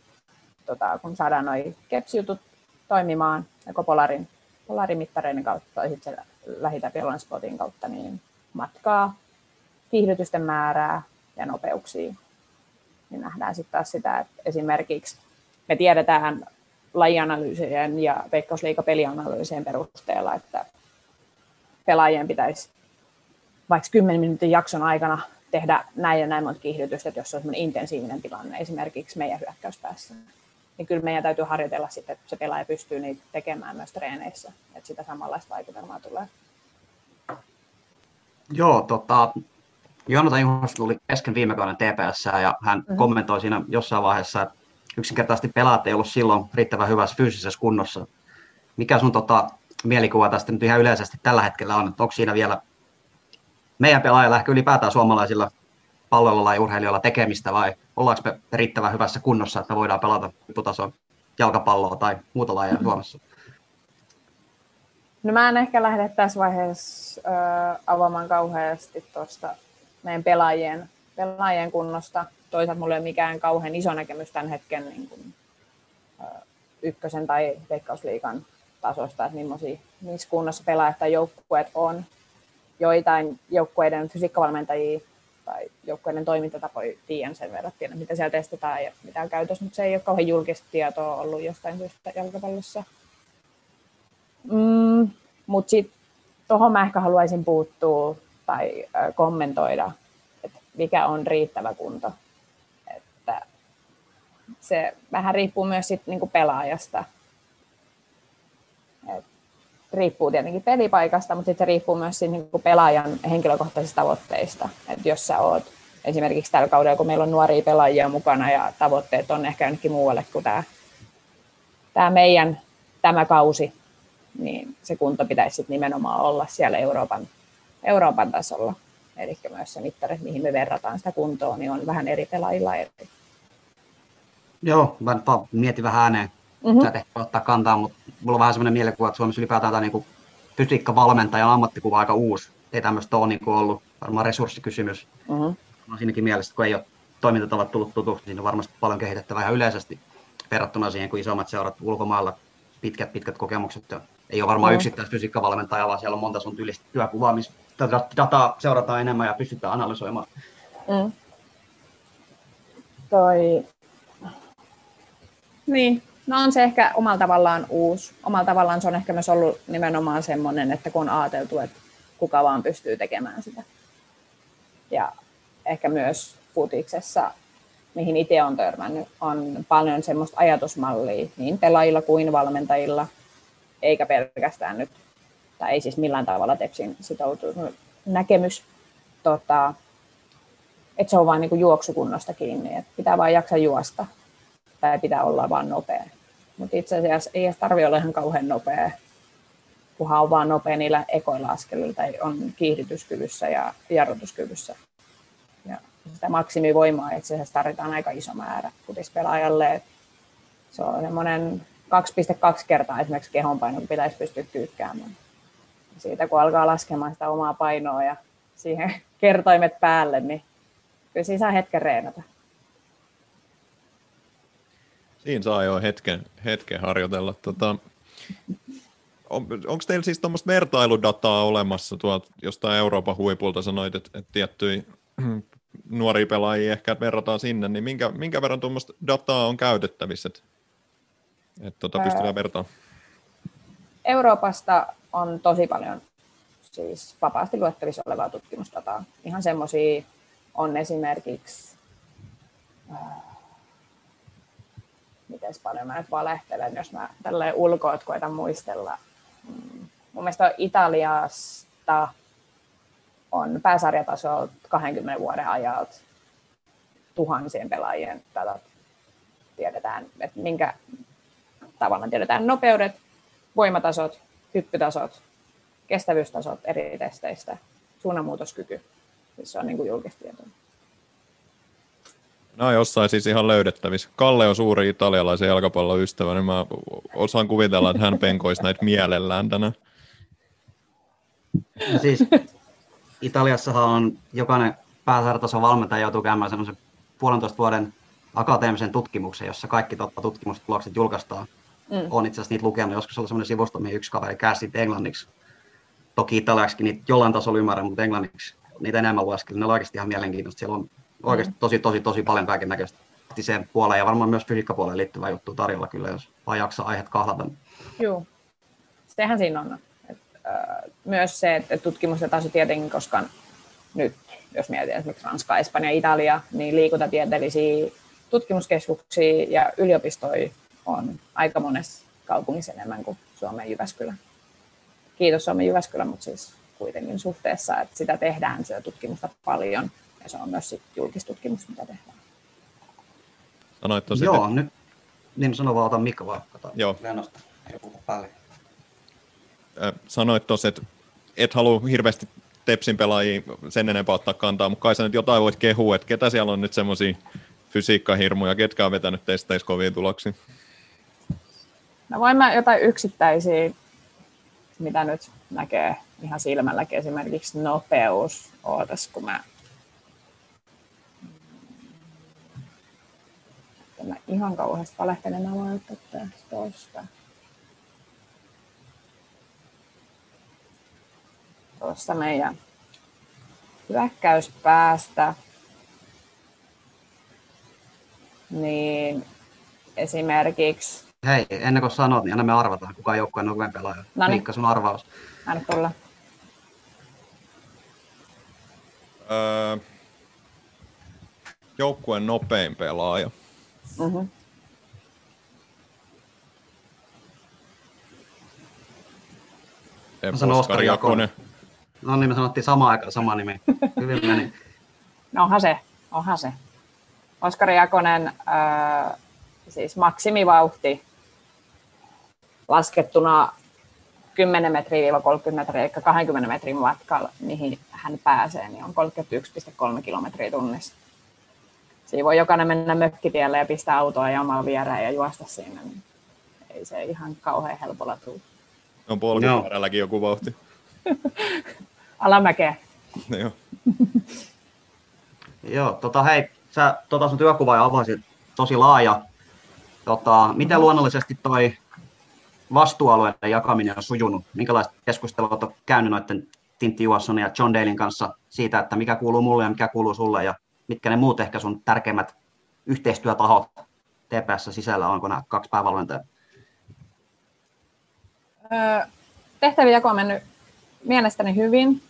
tota, kun saadaan noin kepsijutut toimimaan, ja Polarin polarimittareiden kautta tai sitten lähitä Spotin kautta, niin matkaa, kiihdytysten määrää ja nopeuksia. Niin nähdään sitten taas sitä, että esimerkiksi me tiedetään lajianalyysien ja veikkausliikapelianalyysien perusteella, että pelaajien pitäisi vaikka 10 minuutin jakson aikana tehdä näin ja näin monta kiihdytystä, jos on intensiivinen tilanne esimerkiksi meidän hyökkäyspäässä niin kyllä meidän täytyy harjoitella sitten, että se pelaaja pystyy niitä tekemään myös treeneissä, että sitä samanlaista vaikutelmaa tulee. Joo, tota, Joonatan Juhas tuli kesken viime kauden TPS ja hän mm-hmm. kommentoi siinä jossain vaiheessa, että yksinkertaisesti pelaat ei ollut silloin riittävän hyvässä fyysisessä kunnossa. Mikä sun tota, mielikuva tästä nyt ihan yleisesti tällä hetkellä on, että onko siinä vielä meidän pelaajilla ehkä ylipäätään suomalaisilla palloilla ja urheilijoilla tekemistä vai ollaanko me riittävän hyvässä kunnossa, että me voidaan pelata huipputason jalkapalloa tai muuta lajia mm-hmm. Suomessa? No mä en ehkä lähde tässä vaiheessa äh, avaamaan kauheasti tuosta meidän pelaajien, pelaajien kunnosta. Toisaalta mulla ei ole mikään kauhean iso näkemys tämän hetken niin kuin, äh, ykkösen tai veikkausliikan tasosta, että missä kunnossa pelaajat tai joukkueet on. Joitain joukkueiden fysiikkavalmentajia tai joukkueiden toimintatapoja tiedän sen verran, mitä siellä testataan ja mitä on käytössä, mutta se ei ole kauhean julkista tietoa ollut jostain syystä jalkapallossa. Mm, mutta sitten tuohon mä ehkä haluaisin puuttua tai kommentoida, että mikä on riittävä kunto. Että se vähän riippuu myös sit niinku pelaajasta. Riippuu tietenkin pelipaikasta, mutta sitten se riippuu myös siitä, niin kuin pelaajan henkilökohtaisista tavoitteista. Et jos sä oot esimerkiksi tällä kaudella, kun meillä on nuoria pelaajia mukana ja tavoitteet on ehkä jonnekin muualle kuin tämä, tämä meidän tämä kausi, niin se kunto pitäisi sit nimenomaan olla siellä Euroopan, Euroopan tasolla. Eli myös se mittari, mihin me verrataan sitä kuntoa, niin on vähän eri pelaajilla eri. Joo, mä mietin vähän ääneen mm-hmm. sä ehkä ottaa kantaa, mutta mulla on vähän semmoinen mielikuva, että Suomessa ylipäätään tämä niin fysiikkavalmentajan ammattikuva aika uusi. Ei tämmöistä ole niin ollut, varmaan resurssikysymys. Mm-hmm. Siinäkin mielessä, kun ei ole toimintatavat tullut tutuksi, niin on varmasti paljon kehitettävää ihan yleisesti verrattuna siihen, kun isommat seurat ulkomailla pitkät, pitkät kokemukset. Ei ole varmaan mm. yksittäistä fysiikkavalmentajaa, vaan siellä on monta sun tyylistä työkuvaa, missä tätä dataa seurataan enemmän ja pystytään analysoimaan. Mm. Toi... Niin, No on se ehkä omalla tavallaan uusi. Omalla tavallaan se on ehkä myös ollut nimenomaan semmoinen, että kun on ajateltu, että kuka vaan pystyy tekemään sitä. Ja ehkä myös futiksessa, mihin itse on törmännyt, on paljon semmoista ajatusmallia niin pelaajilla kuin valmentajilla, eikä pelkästään nyt, tai ei siis millään tavalla Tepsin sitoutunut näkemys, tota, että se on vain niin juoksukunnosta kiinni, että pitää vain jaksaa juosta tai pitää olla vain nopea. Mutta itse asiassa ei edes tarvitse olla ihan kauhean nopea, kunhan on vaan nopea niillä ekoilla askelilla tai on kiihdytyskyvyssä ja jarrutuskyvyssä. Ja sitä maksimivoimaa itse asiassa tarvitaan aika iso määrä futispelaajalle. Se on semmoinen 2,2 kertaa esimerkiksi kehonpaino, pitäisi pystyä kyykkäämään. Siitä kun alkaa laskemaan sitä omaa painoa ja siihen kertoimet päälle, niin kyllä siinä saa hetken reenata. Siinä saa jo hetken, hetken harjoitella. Tota, on, onko teillä siis tuommoista vertailudataa olemassa tuolta jostain Euroopan huipulta, sanoit, että, että tiettyjä nuoria pelaajia ehkä verrataan sinne, niin minkä, minkä verran tuommoista dataa on käytettävissä, että, että tota, pystytään vertaamaan? Euroopasta on tosi paljon siis vapaasti luettavissa olevaa tutkimusdataa. Ihan semmoisia on esimerkiksi, äh, miten paljon mä nyt valehtelen, jos mä tälleen ulkoa koitan muistella. Mm, mun mielestä Italiasta on pääsarjatasolta 20 vuoden ajalta tuhansien pelaajien datat. Tiedetään, että minkä tavalla tiedetään nopeudet, voimatasot, hyppytasot, kestävyystasot eri testeistä, suunnanmuutoskyky. Siis se on niin kuin julkista tietoa. No jossain siis ihan löydettävissä. Kalle on suuri italialaisen jalkapallon ystävä, niin mä osaan kuvitella, että hän penkoisi näitä mielellään tänään. Ja siis Italiassahan on jokainen pääsarjatason valmentaja joutuu käymään semmoisen puolentoista vuoden akateemisen tutkimuksen, jossa kaikki totta tutkimustulokset julkaistaan. Mm. Olen itse asiassa niitä lukenut, joskus oli semmoinen sivusto, mihin yksi kaveri käsi englanniksi. Toki italiaksi niitä jollain tasolla ymmärrän, mutta englanniksi niitä enemmän lueskeli. Ne on oikeasti ihan mielenkiintoista. Siellä on oikeasti tosi, tosi, tosi paljon kaiken näköistä puoleen ja varmaan myös fysiikkapuoleen liittyvää juttu tarjolla kyllä, jos vaan jaksaa aiheet kahlata. Joo, sehän siinä on. Et, äh, myös se, että taas tietenkin, koska nyt, jos mietin esimerkiksi Ranska, Espanja, Italia, niin liikuntatieteellisiä tutkimuskeskuksia ja yliopistoja on aika monessa kaupungissa enemmän kuin Suomen Jyväskylä. Kiitos Suomen Jyväskylä, mutta siis kuitenkin suhteessa, että sitä tehdään se tutkimusta paljon ja se on myös sit julkistutkimus, mitä tehdään. Sanoit tosi Joo, te... nyt niin sano vaan, otan mikro vaan, Joo. Lennosta, päälle. Sanoit tuossa, että et halua hirveästi Tepsin pelaajia sen enempää ottaa kantaa, mutta kai sä nyt jotain voit kehua, että ketä siellä on nyt semmoisia fysiikkahirmuja, ketkä on vetänyt testeissä kovia tuloksia? No voin mä jotain yksittäisiä, mitä nyt näkee ihan silmälläkin, esimerkiksi nopeus. Ootas, kun mä mä ihan kauheasti valehtelen aloittaa tuosta. Tuossa meidän hyökkäyspäästä, niin esimerkiksi Hei, ennen kuin sanot, niin aina me arvataan, kuka joukkueen on pelaaja. Noniin. Miikka, sun arvaus. Anna tulla. Öö, joukkueen nopein pelaaja. Mm-hmm. Mä sanon Oskari Jakonen. No niin, me sanottiin samaan aikaan sama nimi. Hyvin meni. No onhan se, onhan se. Oskari Jakonen, äh, siis maksimivauhti laskettuna 10 metriä 30 metriä, eli 20 metrin matkalla, mihin hän pääsee, niin on 31,3 kilometriä tunnissa. Siinä voi jokainen mennä mökkitielle ja pistää autoa ja omaa viereen ja juosta siinä. Niin ei se ihan kauhean helpolla tule. On polkupyörälläkin joku vauhti. Alamäkeä. No, joo. joo, tota hei, sä tota sun työkuva avasit tosi laaja. Tota, miten luonnollisesti toi vastuualueiden jakaminen on sujunut? Minkälaista keskustelua olet käynyt noiden Tintti Juasson ja John Dalein kanssa siitä, että mikä kuuluu mulle ja mikä kuuluu sulle ja mitkä ne muut ehkä sun tärkeimmät yhteistyötahot TPS sisällä, onko nämä kaksi päävalmentajaa? Tehtävien jako on mennyt mielestäni hyvin.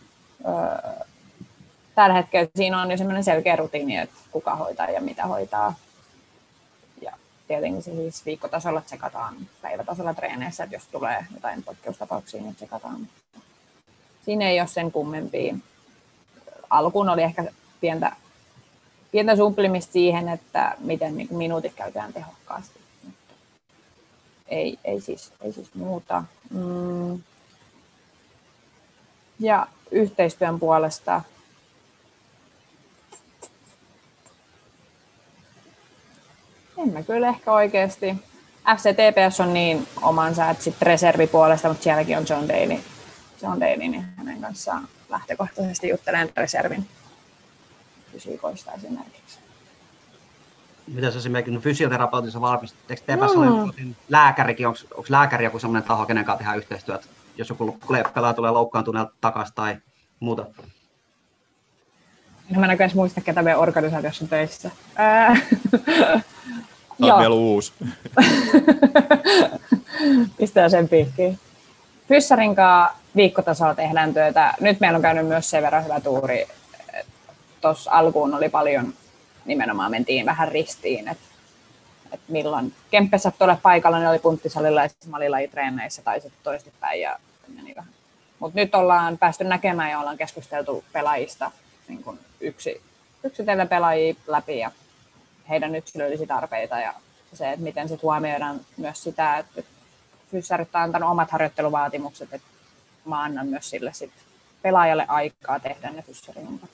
Tällä hetkellä siinä on jo sellainen selkeä rutiini, että kuka hoitaa ja mitä hoitaa. Ja tietenkin siis viikkotasolla tsekataan, päivätasolla treeneissä, että jos tulee jotain poikkeustapauksia, niin tsekataan. Siinä ei ole sen kummempia. Alkuun oli ehkä pientä pientä supplimista siihen, että miten niin minuutit käytetään tehokkaasti. Ei, ei, siis, ei siis muuta. Mm. Ja yhteistyön puolesta en mä kyllä ehkä oikeasti. FCTPS on niin omansa, että sitten reservipuolesta, mutta sielläkin on John Daly. John Daly, niin hänen kanssaan lähtökohtaisesti juttelen reservin fysiikoista esimerkiksi. Mitäs esimerkiksi no, fysioterapeutissa valmistetteko te Mm. lääkärikin, onko lääkäri joku sellainen taho, kenen kanssa tehdään yhteistyötä, jos joku pelaaja tulee loukkaantuneelta takaisin tai muuta? No mä en oikein muista, ketä meidän organisaatiossa on töissä. Ää, Tämä on vielä uusi. Pistää sen piikkiin. Pyssärin kanssa viikkotasolla tehdään työtä. Nyt meillä on käynyt myös sen verran hyvä tuuri. Tuossa alkuun oli paljon, nimenomaan mentiin vähän ristiin, että et milloin Kemppe sattui olla paikalla, niin oli punttisalilla ja sitten mä olin lajitreeneissä tai sitten toistepäin ja meni vähän. Mutta nyt ollaan päästy näkemään ja ollaan keskusteltu pelaajista niin kun yksi, yksitellen pelaajia läpi ja heidän yksilöllisiä tarpeita ja se, että miten sit huomioidaan myös sitä, että fyssarit on antanut omat harjoitteluvaatimukset, että mä annan myös sille sit pelaajalle aikaa tehdä ne fyssarihommat.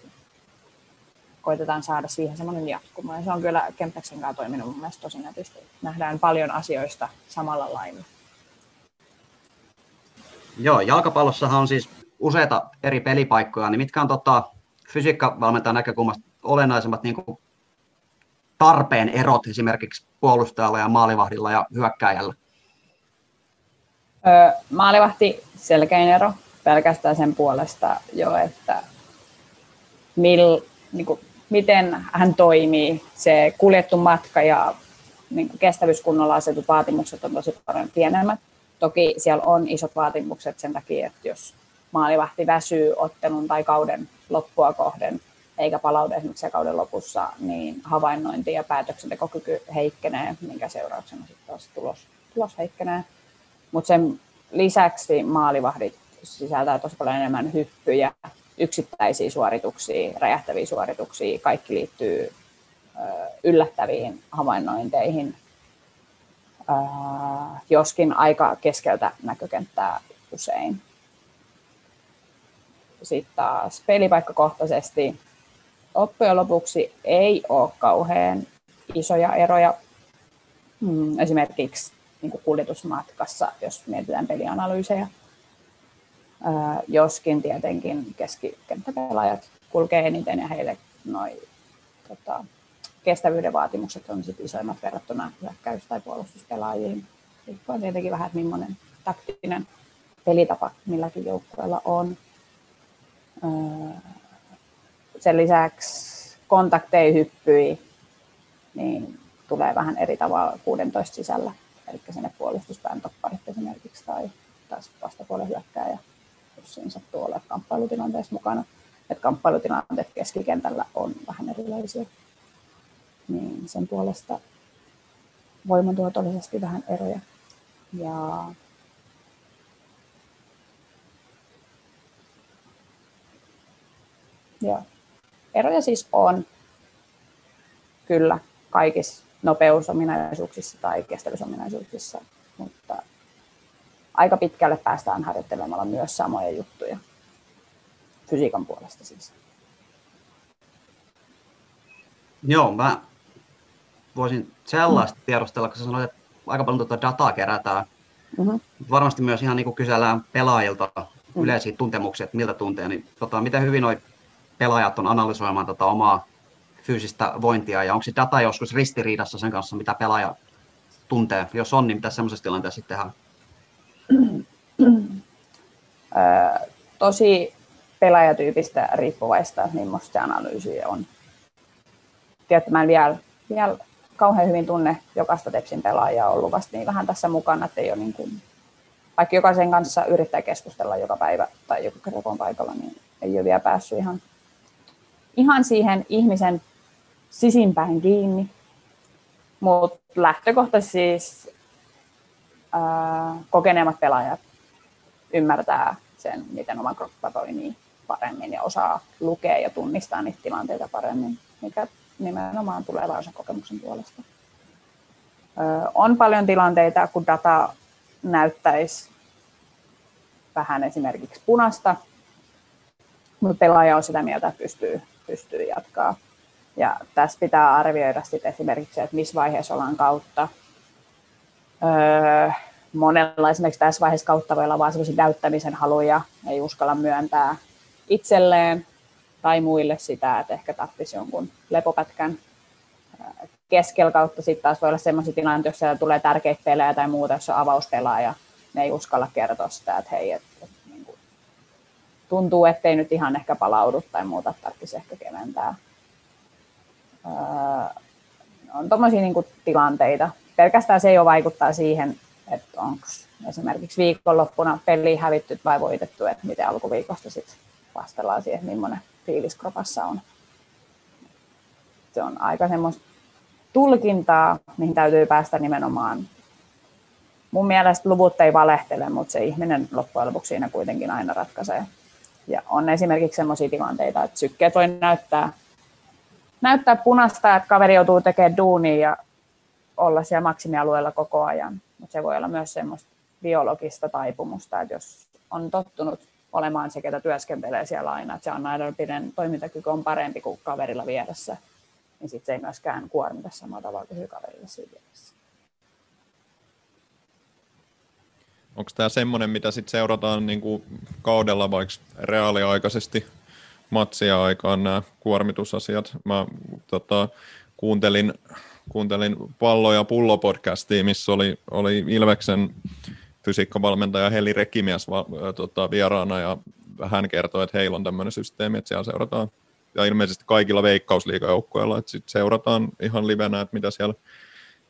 Koitetaan saada siihen semmoinen jatkuma. Ja se on kyllä Kempeksen kanssa toiminut mun mielestä tosi nätisti. Nähdään paljon asioista samalla lailla. Joo, jalkapallossahan on siis useita eri pelipaikkoja, niin mitkä on tota, fysiikkavalmentajan näkökulmasta olennaisemmat niin kuin tarpeen erot esimerkiksi puolustajalla ja maalivahdilla ja hyökkääjällä? Öö, maalivahti selkein ero pelkästään sen puolesta jo, että mil, niin kuin, miten hän toimii. Se kuljettu matka ja niin kestävyyskunnolla asetut vaatimukset on tosi paljon pienemmät. Toki siellä on isot vaatimukset sen takia, että jos maalivahti väsyy ottelun tai kauden loppua kohden, eikä palaudu esimerkiksi kauden lopussa, niin havainnointi ja päätöksentekokyky heikkenee, minkä seurauksena sitten taas tulos, tulos heikkenee. Mutta sen lisäksi maalivahdit sisältää tosi paljon enemmän hyppyjä, yksittäisiä suorituksia, räjähtäviä suorituksia. Kaikki liittyy yllättäviin havainnointeihin, joskin aika keskeltä näkökenttää usein. Sitten taas pelipaikkakohtaisesti loppujen lopuksi ei ole kauhean isoja eroja. Mm, Esimerkiksi niin kuljetusmatkassa, jos mietitään pelianalyysejä. Joskin tietenkin keskikenttäpelaajat kulkee eniten ja heille noi, tota, kestävyyden vaatimukset on sit isoimmat verrattuna hyökkäys- tai puolustuspelaajiin. Riippuen tietenkin vähän, että millainen taktinen pelitapa milläkin joukkueella on. Sen lisäksi kontakteja hyppyi, niin tulee vähän eri tavalla 16 sisällä eli sinne puolustuspään topparit esimerkiksi tai taas vastapuolen hyökkääjä, jos siinä sattuu olla kamppailutilanteessa mukana. Että kamppailutilanteet keskikentällä on vähän erilaisia. Niin sen puolesta voimantuotollisesti vähän eroja. Ja ja eroja siis on kyllä kaikissa nopeusominaisuuksissa tai kestävyysominaisuuksissa, mutta aika pitkälle päästään harjoittelemalla myös samoja juttuja fysiikan puolesta siis. Joo, mä voisin sellaista tiedostella, kun sä sanoit, että aika paljon tuota dataa kerätään. Mm-hmm. Varmasti myös ihan niin kuin kysellään pelaajilta yleisiä tuntemuksia, että miltä tuntee, niin tota, miten hyvin noi pelaajat on analysoimaan tota omaa fyysistä vointia ja onko se data joskus ristiriidassa sen kanssa, mitä pelaaja tuntee? Jos on, niin mitä semmoisessa tilanteessa sitten tehdään? Tosi pelaajatyypistä riippuvaista, millaista se analyysi on. Tiedätte, mä en vielä, vielä kauhean hyvin tunne jokaista Tepsin pelaajaa ollut vasta niin vähän tässä mukana, että ei ole niin kuin, vaikka jokaisen kanssa yrittää keskustella joka päivä tai joka kerta on paikalla, niin ei ole vielä päässyt ihan, ihan siihen ihmisen sisimpään kiinni. Mutta lähtökohtaisesti siis ää, kokeneemmat pelaajat ymmärtää sen, miten oma kroppa toimii paremmin ja osaa lukea ja tunnistaa niitä tilanteita paremmin, mikä nimenomaan tulee kokemuksen puolesta. On paljon tilanteita, kun data näyttäisi vähän esimerkiksi punasta, mutta pelaaja on sitä mieltä, että pystyy, pystyy jatkaa. Ja tässä pitää arvioida sitten esimerkiksi, että missä vaiheessa ollaan kautta. Monella esimerkiksi tässä vaiheessa kautta voi olla vain sellaisia näyttämisen haluja, ei uskalla myöntää itselleen tai muille sitä, että ehkä tarvitsisi jonkun lepopätkän. Et keskellä kautta sitten taas voi olla sellaisia tilanteita, jos siellä tulee tärkeitä pelejä tai muuta, jos on avauspelaaja, ne ei uskalla kertoa sitä, että hei, et, et, niin kuin, tuntuu, ettei nyt ihan ehkä palaudu tai muuta, tarvitsisi ehkä keventää. Öö, on tuommoisia niin tilanteita. Pelkästään se jo vaikuttaa siihen, että onko esimerkiksi viikonloppuna peli hävitty vai voitettu, että miten alkuviikosta sitten vastellaan siihen, millainen fiilis kropassa on. Se on aika semmoista tulkintaa, mihin täytyy päästä nimenomaan. Mun mielestä luvut ei valehtele, mutta se ihminen loppujen lopuksi siinä kuitenkin aina ratkaisee. Ja on esimerkiksi sellaisia tilanteita, että sykkeet voi näyttää, näyttää punasta, että kaveri joutuu tekemään duunia ja olla siellä maksimialueella koko ajan. Mutta se voi olla myös semmoista biologista taipumusta, että jos on tottunut olemaan se, ketä työskentelee siellä aina, että se anaerobinen toimintakyky on parempi kuin kaverilla vieressä, niin sitten se ei myöskään kuormita samalla tavalla kuin kaverilla siinä vieressä. Onko tämä semmoinen, mitä sitten seurataan niin kuin kaudella vaikka reaaliaikaisesti matsia aikaan nämä kuormitusasiat? Mä tota, kuuntelin, kuuntelin pallo- ja pullo-podcastia, missä oli, oli Ilveksen fysiikkavalmentaja Heli Rekimies va, tota, vieraana ja hän kertoi, että heillä on tämmöinen systeemi, että siellä seurataan ja ilmeisesti kaikilla veikkausliikajoukkoilla, että sit seurataan ihan livenä, että mitä siellä,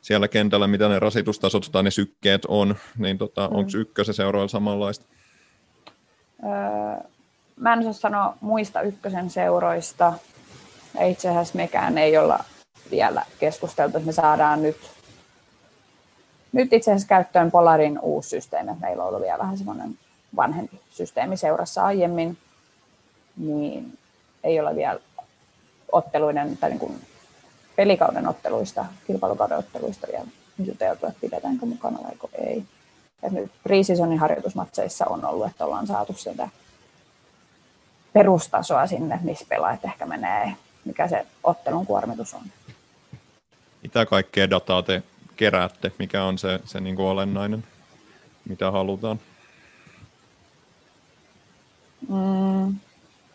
siellä kentällä, mitä ne rasitustasot tai ne sykkeet on, niin tota, mm. onko ykkösen seuroilla samanlaista? Öö, mä en osaa sanoa muista ykkösen seuroista. Ja itse asiassa mekään ei olla vielä keskusteltu, että me saadaan nyt nyt itse asiassa käyttöön Polarin uusi systeemi. Meillä on ollut vielä vähän semmoinen vanhempi systeemi seurassa aiemmin, niin ei ole vielä otteluiden tai niin kuin pelikauden otteluista, kilpailukauden otteluista vielä juteltu, että pidetäänkö mukana vai ei. Ja nyt pre-seasonin harjoitusmatseissa on ollut, että ollaan saatu sitä perustasoa sinne, missä pelaajat ehkä menee, mikä se ottelun kuormitus on. Mitä kaikkea dataa te keräätte, mikä on se, se niin kuin olennainen, mitä halutaan? Mm,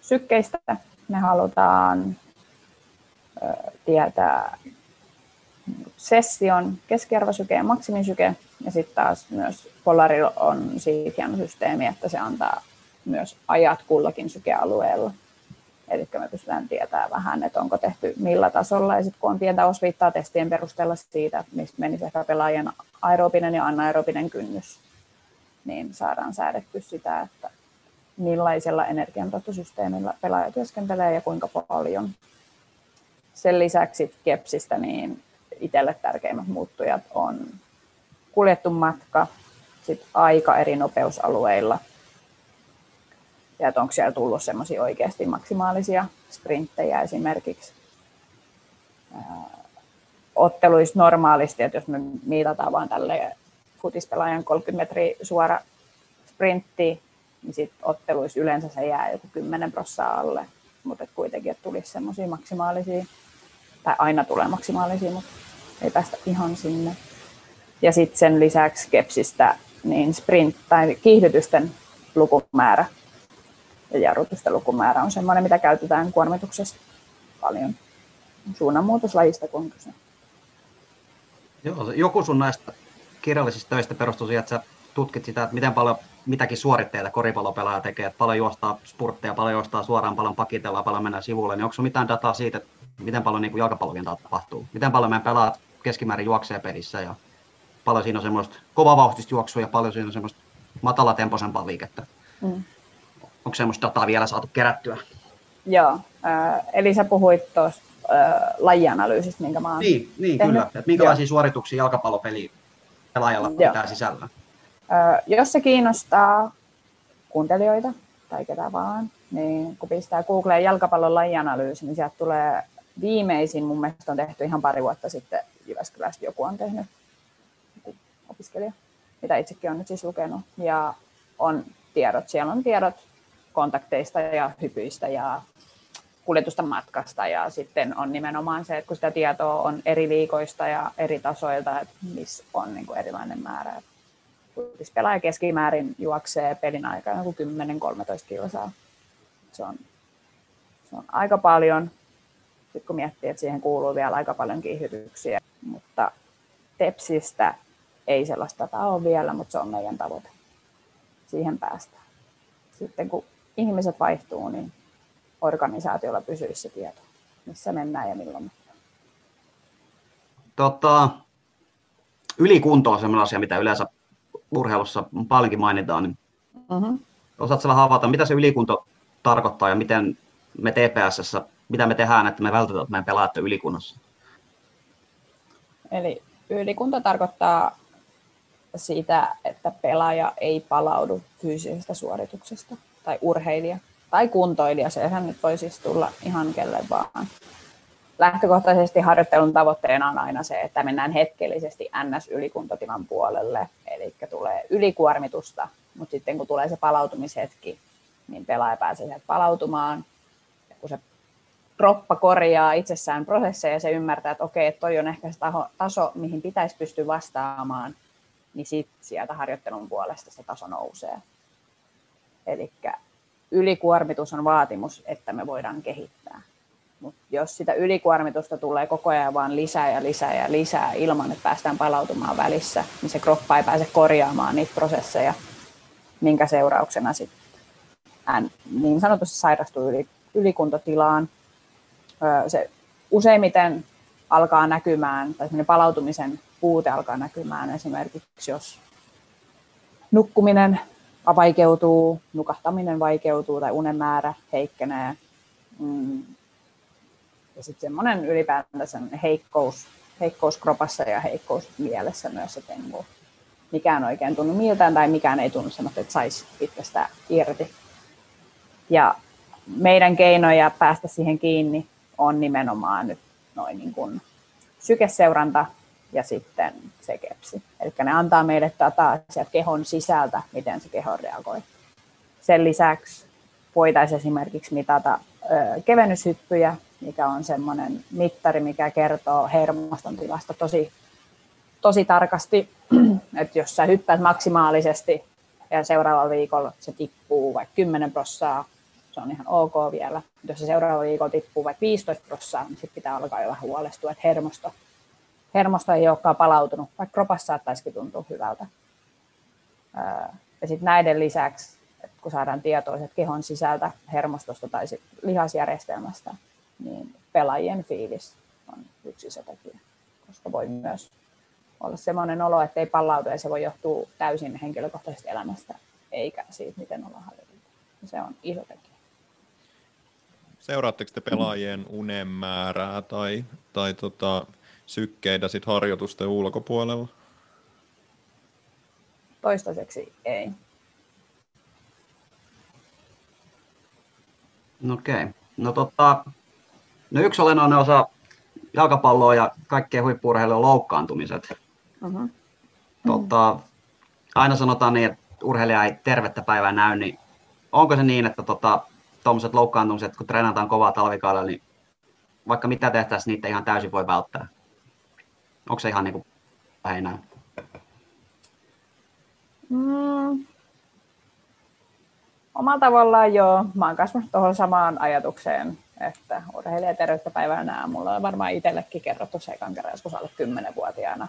sykkeistä me halutaan ö, tietää session, keskiarvosyke ja maksimisyke, ja sitten taas myös Polari on siitä hieno systeemi, että se antaa myös ajat kullakin sykealueella. Eli me pystytään tietämään vähän, että onko tehty millä tasolla. Ja sitten kun on pientä osviittaa testien perusteella siitä, mistä menisi ehkä pelaajien aerobinen ja anaerobinen kynnys, niin saadaan säädetty sitä, että millaisella energiantuottosysteemillä pelaaja työskentelee ja kuinka paljon. Sen lisäksi Kepsistä niin itselle tärkeimmät muuttujat on kuljettu matka, sit aika eri nopeusalueilla – ja että onko siellä tullut semmoisia oikeasti maksimaalisia sprinttejä esimerkiksi? Otteluissa normaalisti, että jos me mitataan vaan tälle futispelaajan 30 metriä suora sprintti, niin sitten otteluissa yleensä se jää joku 10 prossaa alle, mutta kuitenkin, että tulisi semmoisia maksimaalisia, tai aina tulee maksimaalisia, mutta ei päästä ihan sinne. Ja sitten sen lisäksi kepsistä niin sprint tai kiihdytysten lukumäärä ja jarrutusten lukumäärä on sellainen, mitä käytetään kuormituksessa paljon. Suunnanmuutoslajista kun kyse. Joo, joku sun näistä kirjallisista töistä perustuu siihen, että sä tutkit sitä, että miten paljon mitäkin suoritteita koripallopelaaja tekee, että paljon juostaa spurtteja, paljon juostaa suoraan, paljon pakitellaan, paljon mennään sivulle, niin onko sun mitään dataa siitä, että miten paljon niin jalkapallokentällä tapahtuu? Miten paljon meidän pelaat keskimäärin juoksee pelissä ja paljon siinä on semmoista kovavauhtista juoksua ja paljon siinä on semmoista matalatempoisempaa liikettä? Mm onko semmoista dataa vielä saatu kerättyä? Joo, äh, eli sä puhuit tuosta äh, lajianalyysistä, minkä mä oon Niin, niin kyllä. Että minkälaisia Joo. suorituksia jalkapallopeli pelaajalla Joo. pitää sisällä? Äh, jos se kiinnostaa kuuntelijoita tai ketä vaan, niin kun pistää Googleen jalkapallon lajianalyysi, niin sieltä tulee viimeisin, mun mielestä on tehty ihan pari vuotta sitten Jyväskylästä joku on tehnyt, opiskelija, mitä itsekin on nyt siis lukenut, ja on tiedot, siellä on tiedot kontakteista ja hypyistä ja kuljetusta matkasta ja sitten on nimenomaan se, että kun sitä tietoa on eri liikoista ja eri tasoilta, että missä on niin kuin erilainen määrä. Pelaaja keskimäärin juoksee pelin aikana joku 10-13 kilsaa. Se on, se on aika paljon. Sitten kun miettii, että siihen kuuluu vielä aika paljon kiihdytyksiä, mutta Tepsistä ei sellaista ole vielä, mutta se on meidän tavoite. Siihen päästään. Sitten kun ihmiset vaihtuu, niin organisaatiolla pysyisi se tieto, missä mennään ja milloin. Tota, ylikunto on sellainen asia, mitä yleensä urheilussa paljonkin mainitaan. Niin Mm-hmm. Osaatko vähän havaita, mitä se ylikunto tarkoittaa ja miten me TPSssä, mitä me tehdään, että me vältetään, että meidän pelaajat on ylikunnossa? Eli ylikunto tarkoittaa sitä, että pelaaja ei palaudu fyysisestä suorituksesta tai urheilija tai kuntoilija. Sehän nyt voi siis tulla ihan kelle vaan. Lähtökohtaisesti harjoittelun tavoitteena on aina se, että mennään hetkellisesti NS-ylikuntotilan puolelle, eli tulee ylikuormitusta, mutta sitten kun tulee se palautumishetki, niin pelaaja pääsee sieltä palautumaan. Ja kun se kroppa korjaa itsessään prosesseja ja se ymmärtää, että okei, toi on ehkä se taso, mihin pitäisi pystyä vastaamaan, niin sit sieltä harjoittelun puolesta se taso nousee. Eli ylikuormitus on vaatimus, että me voidaan kehittää. Mutta jos sitä ylikuormitusta tulee koko ajan vaan lisää ja lisää ja lisää ilman, että päästään palautumaan välissä, niin se kroppa ei pääse korjaamaan niitä prosesseja, minkä seurauksena sitten niin sanotusti sairastuu yli, ylikuntotilaan. Se useimmiten alkaa näkymään, tai palautumisen puute alkaa näkymään esimerkiksi, jos nukkuminen vaikeutuu, nukahtaminen vaikeutuu tai unen määrä heikkenee. Mm. Ja sitten semmoinen ylipäätänsä heikkous, heikkous kropassa ja heikkous mielessä myös, että ei mikään oikein tunnu miltään tai mikään ei tunnu semmoista, että saisi itsestä irti. Ja meidän keinoja päästä siihen kiinni on nimenomaan nyt noin niin kuin sykeseuranta ja sitten se kepsi. Eli ne antaa meille dataa sieltä kehon sisältä, miten se keho reagoi. Sen lisäksi voitaisiin esimerkiksi mitata ö, kevennyshyppyjä, mikä on semmoinen mittari, mikä kertoo hermoston tilasta tosi, tosi tarkasti. että jos sä hyppäät maksimaalisesti ja seuraavalla viikolla se tippuu vaikka 10 prossaa, se on ihan ok vielä. Jos se seuraavalla viikolla tippuu vaikka 15 prossaa, niin sitten pitää alkaa jo vähän huolestua, että hermosto hermosto ei olekaan palautunut, vaikka kropassa saattaisikin tuntua hyvältä. Ja sitten näiden lisäksi, että kun saadaan tietoa kehon sisältä hermostosta tai lihasjärjestelmästä, niin pelaajien fiilis on yksi se tekijä, koska voi myös olla sellainen olo, että ei palautu ja se voi johtua täysin henkilökohtaisesta elämästä, eikä siitä, miten ollaan harjoiteltu. Se on iso tekijä. Seuraatteko te pelaajien unen määrää tai, tai tota, sykkeitä sit harjoitusten ulkopuolella? Toistaiseksi ei. Okei. Okay. No, tota, no yksi olennainen osa jalkapalloa ja kaikkien huippuurheilua on loukkaantumiset. Uh-huh. Tota, aina sanotaan niin, että urheilija ei tervettä päivää näy, niin onko se niin, että tuommoiset tota, loukkaantumiset, kun treenataan kovaa talvikaudella, niin vaikka mitä tehtäisiin, niitä ihan täysin voi välttää? Onko se ihan niin kuin? Mm. Omalla tavallaan joo. Mä oon kasvanut tuohon samaan ajatukseen, että urheilijaterveyttä päivänä nämä. Mulla on varmaan itsellekin kerrottu se ekan kerran joskus alle 10-vuotiaana.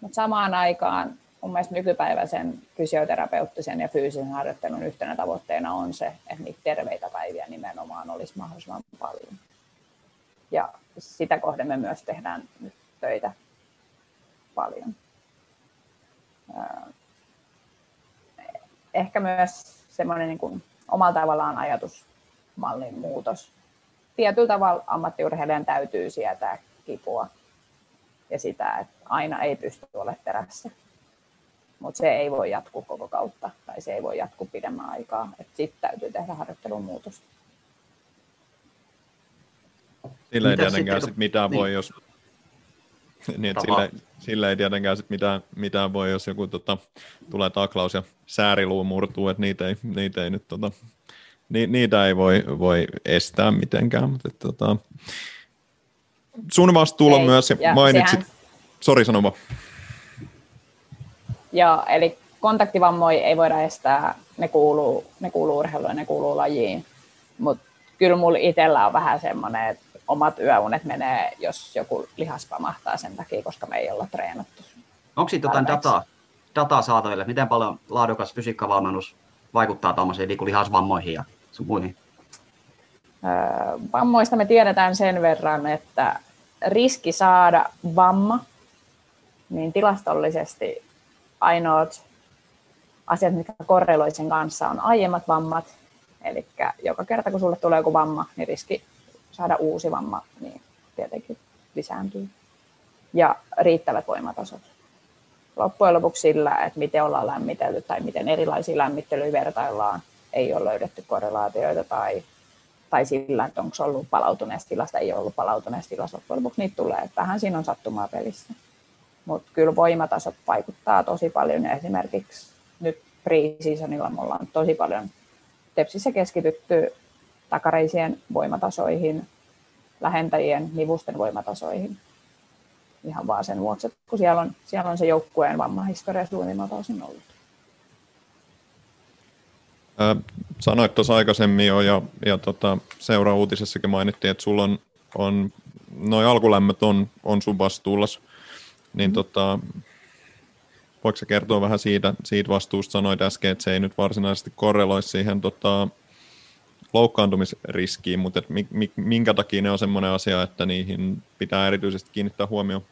mutta samaan aikaan mun mielestä nykypäiväisen fysioterapeuttisen ja fyysisen harjoittelun yhtenä tavoitteena on se, että niitä terveitä päiviä nimenomaan olisi mahdollisimman paljon. Ja sitä kohden me myös tehdään nyt töitä paljon. Ehkä myös semmoinen niin kuin omalla tavallaan ajatusmallin muutos. Tietyllä tavalla ammattiurheilijan täytyy sietää kipua ja sitä, että aina ei pysty olemaan terässä. Mutta se ei voi jatkuu koko kautta tai se ei voi jatkuu pidemmän aikaa. Sitten täytyy tehdä harjoittelun muutosta. Sillä ei tietenkään sit mitään niin. voi, jos... niin, sillä, sillä, ei tietenkään sit mitään, mitään voi, jos joku tota, tulee taklaus ja sääriluu murtuu, että niitä ei, niitä ei nyt tota, ni, niitä ei voi, voi estää mitenkään, mutta et, tota, sun vastuulla ei, myös, ja mainitsit, sehän... sori sanoma. Joo, eli kontaktivammoja ei voida estää, ne kuuluu, ne kuuluu urheiluun ja ne kuuluu lajiin, mutta kyllä mulla itsellä on vähän semmoinen, että omat yöunet menee, jos joku lihas pamahtaa sen takia, koska me ei olla treenattu. Onko siitä jotain dataa, dataa saataville? Miten paljon laadukas fysiikkavalmennus vaikuttaa tuommoisiin niin lihasvammoihin ja sun muihin? Öö, vammoista me tiedetään sen verran, että riski saada vamma, niin tilastollisesti ainoat asiat, mitkä korreloivat sen kanssa, on aiemmat vammat. Eli joka kerta, kun sulle tulee joku vamma, niin riski saada uusi vamma niin tietenkin lisääntyy. Ja riittävät voimatasot. Loppujen lopuksi sillä, että miten ollaan lämmitelty tai miten erilaisia lämmittelyjä vertaillaan, ei ole löydetty korrelaatioita tai, tai sillä, että onko ollut palautuneessa tilassa, ei ollut palautuneessa tilassa. Loppujen lopuksi niitä tulee. Että vähän siinä on sattumaa pelissä. Mutta kyllä voimatasot vaikuttaa tosi paljon. Esimerkiksi nyt pre-seasonilla me ollaan tosi paljon Tepsissä keskitytty takareisien voimatasoihin, lähentäjien nivusten voimatasoihin. Ihan vaan sen vuoksi, että kun siellä on, siellä on se joukkueen vammahistoria suunnimmalta osin ollut. sanoit tuossa aikaisemmin jo, ja, ja tota, seura-uutisessakin mainittiin, että sulla on, on noin alkulämmöt on, on sun vastuulla, niin mm. tota, voiko sä kertoa vähän siitä, siitä vastuusta, sanoit äsken, että se ei nyt varsinaisesti korreloi siihen tota, loukkaantumisriskiin, mutta et minkä takia ne on sellainen asia, että niihin pitää erityisesti kiinnittää huomioon?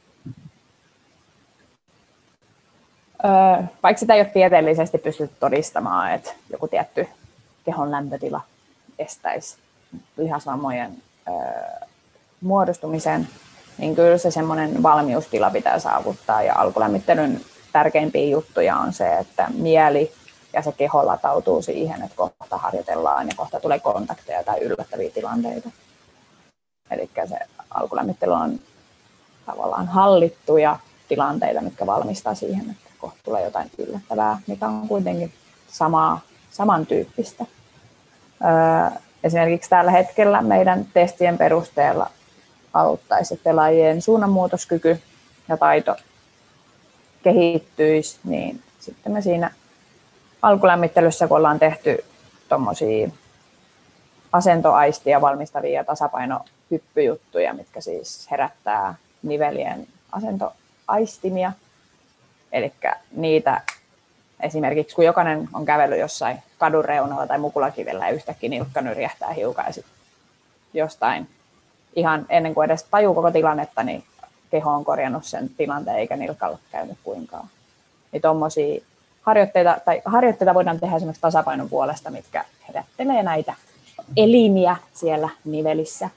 Öö, vaikka sitä ei ole tieteellisesti pystytty todistamaan, että joku tietty kehon lämpötila estäisi lihasvammojen öö, muodostumisen, niin kyllä se semmoinen valmiustila pitää saavuttaa. Ja alkulämmittelyn tärkeimpiä juttuja on se, että mieli ja se keho latautuu siihen, että kohta harjoitellaan ja kohta tulee kontakteja tai yllättäviä tilanteita. Eli se alkulämmittely on tavallaan hallittuja tilanteita, mitkä valmistaa siihen, että kohta tulee jotain yllättävää, mikä on kuitenkin samaa, samantyyppistä. Öö, esimerkiksi tällä hetkellä meidän testien perusteella auttaisi pelaajien suunnanmuutoskyky ja taito kehittyisi, niin sitten me siinä alkulämmittelyssä, kun ollaan tehty tuommoisia asentoaistia valmistavia tasapainohyppyjuttuja, mitkä siis herättää nivelien asentoaistimia. Eli niitä esimerkiksi, kun jokainen on kävellyt jossain kadun reunalla tai mukulakivellä ja yhtäkkiä nilkka nyrjähtää hiukan ja jostain ihan ennen kuin edes tajuu koko tilannetta, niin keho on korjannut sen tilanteen eikä nilkalla käynyt kuinkaan. Niin tuommoisia harjoitteita, tai harjoitteita voidaan tehdä esimerkiksi tasapainon puolesta, mitkä herättelee näitä elimiä siellä nivelissä.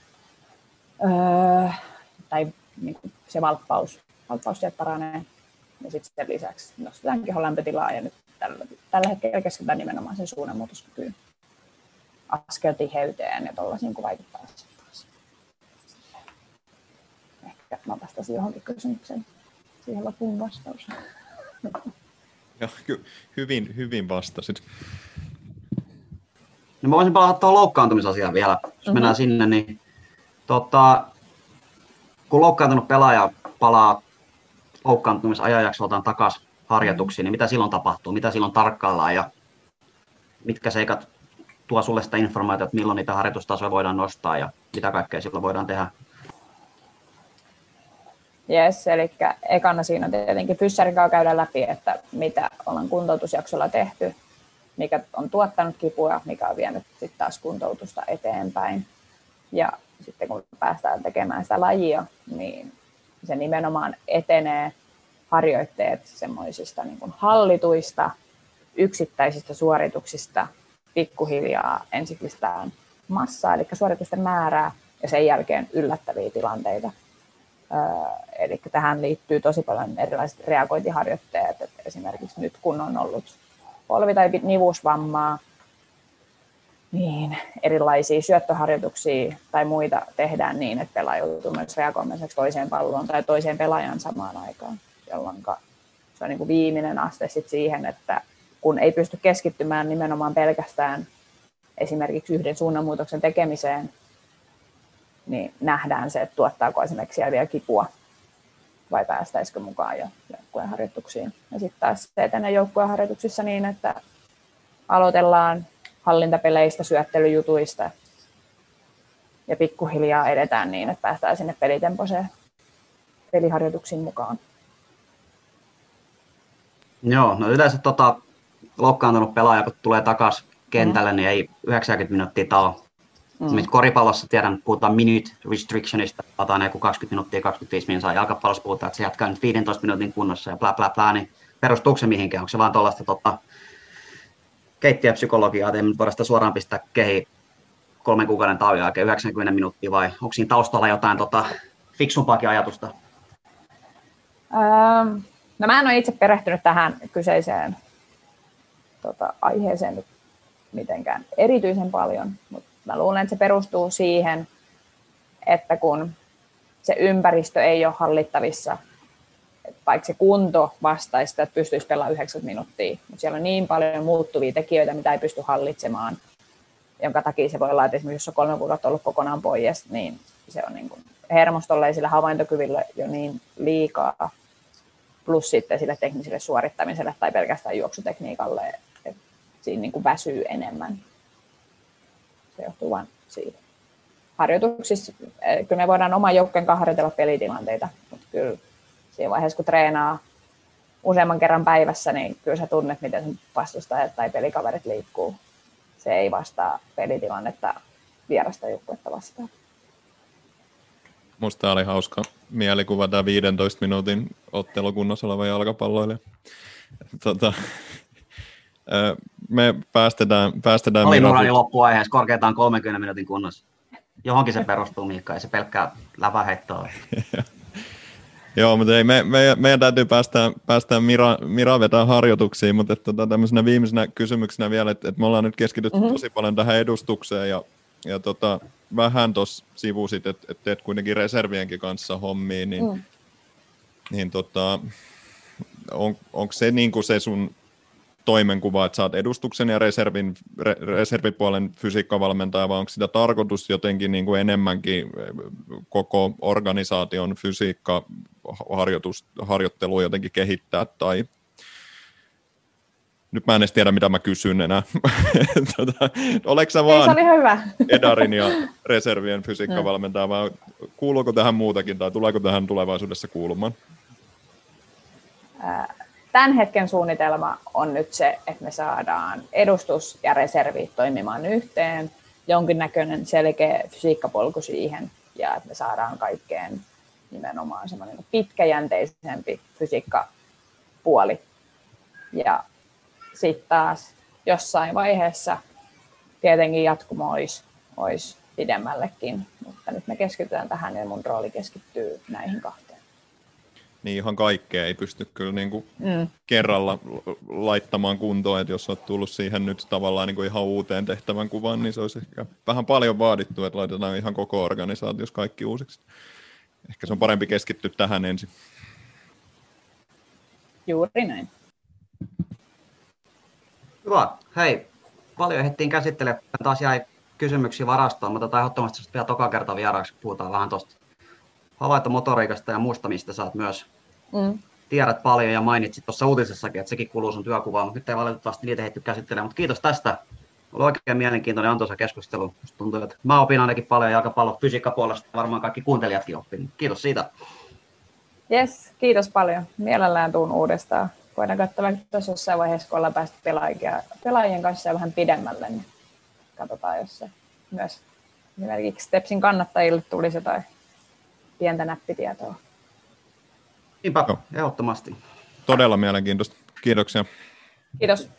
Öö, tai niin kuin se valppaus, valppaus sieltä paranee. Ja sitten sen lisäksi nostetaan kehon lämpötilaa ja nyt tällä, tällä hetkellä keskitytään nimenomaan sen suunnanmuutoskykyyn askeltiheyteen ja tuollaisiin, kun vaikuttaa se taas. Ehkä mä vastasin johonkin kysymykseen. Siihen lopun vastaus. Ja ky- hyvin, hyvin vastasit. No mä voisin palata tuohon loukkaantumisasiaan vielä, jos mm-hmm. mennään sinne, niin tota, kun loukkaantunut pelaaja palaa loukkaantumisajanjaksoltaan takaisin harjoituksiin, niin mitä silloin tapahtuu, mitä silloin tarkkaillaan ja mitkä seikat tuo sulle sitä informaatiota, että milloin niitä harjoitustasoja voidaan nostaa ja mitä kaikkea silloin voidaan tehdä? Yes, eli ekana siinä on tietenkin fyssarin kanssa käydä läpi, että mitä ollaan kuntoutusjaksolla tehty, mikä on tuottanut kipua, mikä on vienyt sitten taas kuntoutusta eteenpäin. Ja sitten kun päästään tekemään sitä lajia, niin se nimenomaan etenee harjoitteet semmoisista niin hallituista, yksittäisistä suorituksista pikkuhiljaa ensin massaa, eli suoritusten määrää, ja sen jälkeen yllättäviä tilanteita Eli tähän liittyy tosi paljon erilaiset reagointiharjoitteet. Että esimerkiksi nyt kun on ollut polvi- tai nivusvammaa, niin erilaisia syöttöharjoituksia tai muita tehdään niin, että pelaaja joutuu myös reagoimaan toiseen palloon tai toiseen pelaajan samaan aikaan, jolloin se on niin kuin viimeinen aste sit siihen, että kun ei pysty keskittymään nimenomaan pelkästään esimerkiksi yhden suunnanmuutoksen tekemiseen, niin nähdään se, että tuottaako esimerkiksi vielä kipua vai päästäisikö mukaan jo joukkueen harjoituksiin. Ja sitten taas se etenee joukkueen harjoituksissa niin, että aloitellaan hallintapeleistä, syöttelyjutuista ja pikkuhiljaa edetään niin, että päästään sinne pelitemposeen peliharjoituksiin mukaan. Joo, no yleensä tota, loukkaantunut pelaaja, kun tulee takaisin kentälle, mm. niin ei 90 minuuttia tao. Mm. koripallossa tiedän, puhutaan minute restrictionista, pelataan joku 20 minuuttia, 25 minuuttia, jalkapallossa puhutaan, että se jatkaa nyt 15 minuutin kunnossa ja bla bla bla, niin perustuuko se mihinkään? Onko se vaan tuollaista tota, keittiöpsykologiaa, että ei nyt voida sitä suoraan pistää kehi kolmen kuukauden tauon jälkeen 90 minuuttia vai onko siinä taustalla jotain tota, fiksumpaakin ajatusta? Ähm, no mä en ole itse perehtynyt tähän kyseiseen tota, aiheeseen nyt mitenkään erityisen paljon, mutta mä luulen, että se perustuu siihen, että kun se ympäristö ei ole hallittavissa, vaikka se kunto vastaisi sitä, että pystyisi pelaamaan 90 minuuttia, mutta siellä on niin paljon muuttuvia tekijöitä, mitä ei pysty hallitsemaan, jonka takia se voi olla, että esimerkiksi jos on kolme kuukautta ollut kokonaan pois, niin se on niin kuin hermostolle ja sillä havaintokyvylle jo niin liikaa, plus sitten sille tekniselle suorittamiselle tai pelkästään juoksutekniikalle, että siinä niin kuin väsyy enemmän. Se johtuu vain siitä. Harjoituksissa, eh, kyllä me voidaan oman joukkojen kanssa harjoitella pelitilanteita, mutta kyllä siinä vaiheessa, kun treenaa useamman kerran päivässä, niin kyllä sä tunnet, miten vastustajat tai pelikaverit liikkuu. Se ei vastaa pelitilannetta vierasta joukkuetta vastaan. Musta oli hauska mielikuva tämä 15 minuutin ottelukunnossa oleva jalkapalloilija. Tota, me päästetään... päästetään Oli mulla loppuaiheessa korkeintaan 30 minuutin kunnossa. Johonkin se perustuu, Miikka, ei se pelkkää läpäheittoa. Joo, mutta ei, me, me, meidän täytyy päästä, päästä Mira, Mira vetää harjoituksiin, mutta että, tota, tämmöisenä viimeisenä kysymyksenä vielä, että, että me ollaan nyt keskitytty mm-hmm. tosi paljon tähän edustukseen ja, ja tota, vähän tuossa sivusit, että, että teet kuitenkin reservienkin kanssa hommiin, niin, mm. niin tota, on, onko se niin kuin se sun toimenkuva, että saat edustuksen ja reservin, re, reservipuolen fysiikkavalmentaja, vai onko sitä tarkoitus jotenkin niin kuin enemmänkin koko organisaation fysiikka harjoittelu jotenkin kehittää tai nyt mä en edes tiedä, mitä mä kysyn enää. tota, Oletko sä vaan Ei, se oli hyvä. Edarin ja reservien fysiikkavalmentaja, vai kuuluuko tähän muutakin, tai tuleeko tähän tulevaisuudessa kuulumaan? Tämän hetken suunnitelma on nyt se, että me saadaan edustus ja reservi toimimaan yhteen, jonkinnäköinen selkeä fysiikkapolku siihen, ja että me saadaan kaikkeen nimenomaan semmoinen pitkäjänteisempi fysiikkapuoli. Ja sitten taas jossain vaiheessa tietenkin jatkumo olisi, olisi pidemmällekin, mutta nyt me keskitytään tähän ja mun rooli keskittyy näihin kahteen. Niin ihan kaikkea ei pysty kyllä niin kuin mm. kerralla laittamaan kuntoon, että jos olet tullut siihen nyt tavallaan niin kuin ihan uuteen tehtävän kuvaan, niin se olisi ehkä vähän paljon vaadittu, että laitetaan ihan koko organisaatiossa kaikki uusiksi. Ehkä se on parempi keskittyä tähän ensin. Juuri näin. Hyvä. Hei, paljon ehdittiin käsittelemään. Taas jäi kysymyksiä varastoon, mutta tota ehdottomasti vielä toka kerta vieraaksi, puhutaan vähän tuosta havaintomotoriikasta ja muusta, mistä saat myös mm. tiedät paljon ja mainitsit tuossa uutisessakin, että sekin kuuluu sun työkuvaan, mutta nyt ei valitettavasti niitä ehditty käsittelemään. Mutta kiitos tästä. Oli oikein mielenkiintoinen antoisa keskustelu. Musta tuntuu, että mä opin ainakin paljon jalkapallon fysiikkapuolesta, varmaan kaikki kuuntelijatkin oppivat. Kiitos siitä. Yes, kiitos paljon. Mielellään tuun uudestaan voidaan katsoa tuossa jossain vaiheessa, kun ollaan päästy pelaajien kanssa vähän pidemmälle, niin katsotaan, jos se myös esimerkiksi Stepsin kannattajille tulisi jotain pientä näppitietoa. Niinpä, Joo. ehdottomasti. Todella mielenkiintoista. Kiitoksia. Kiitos.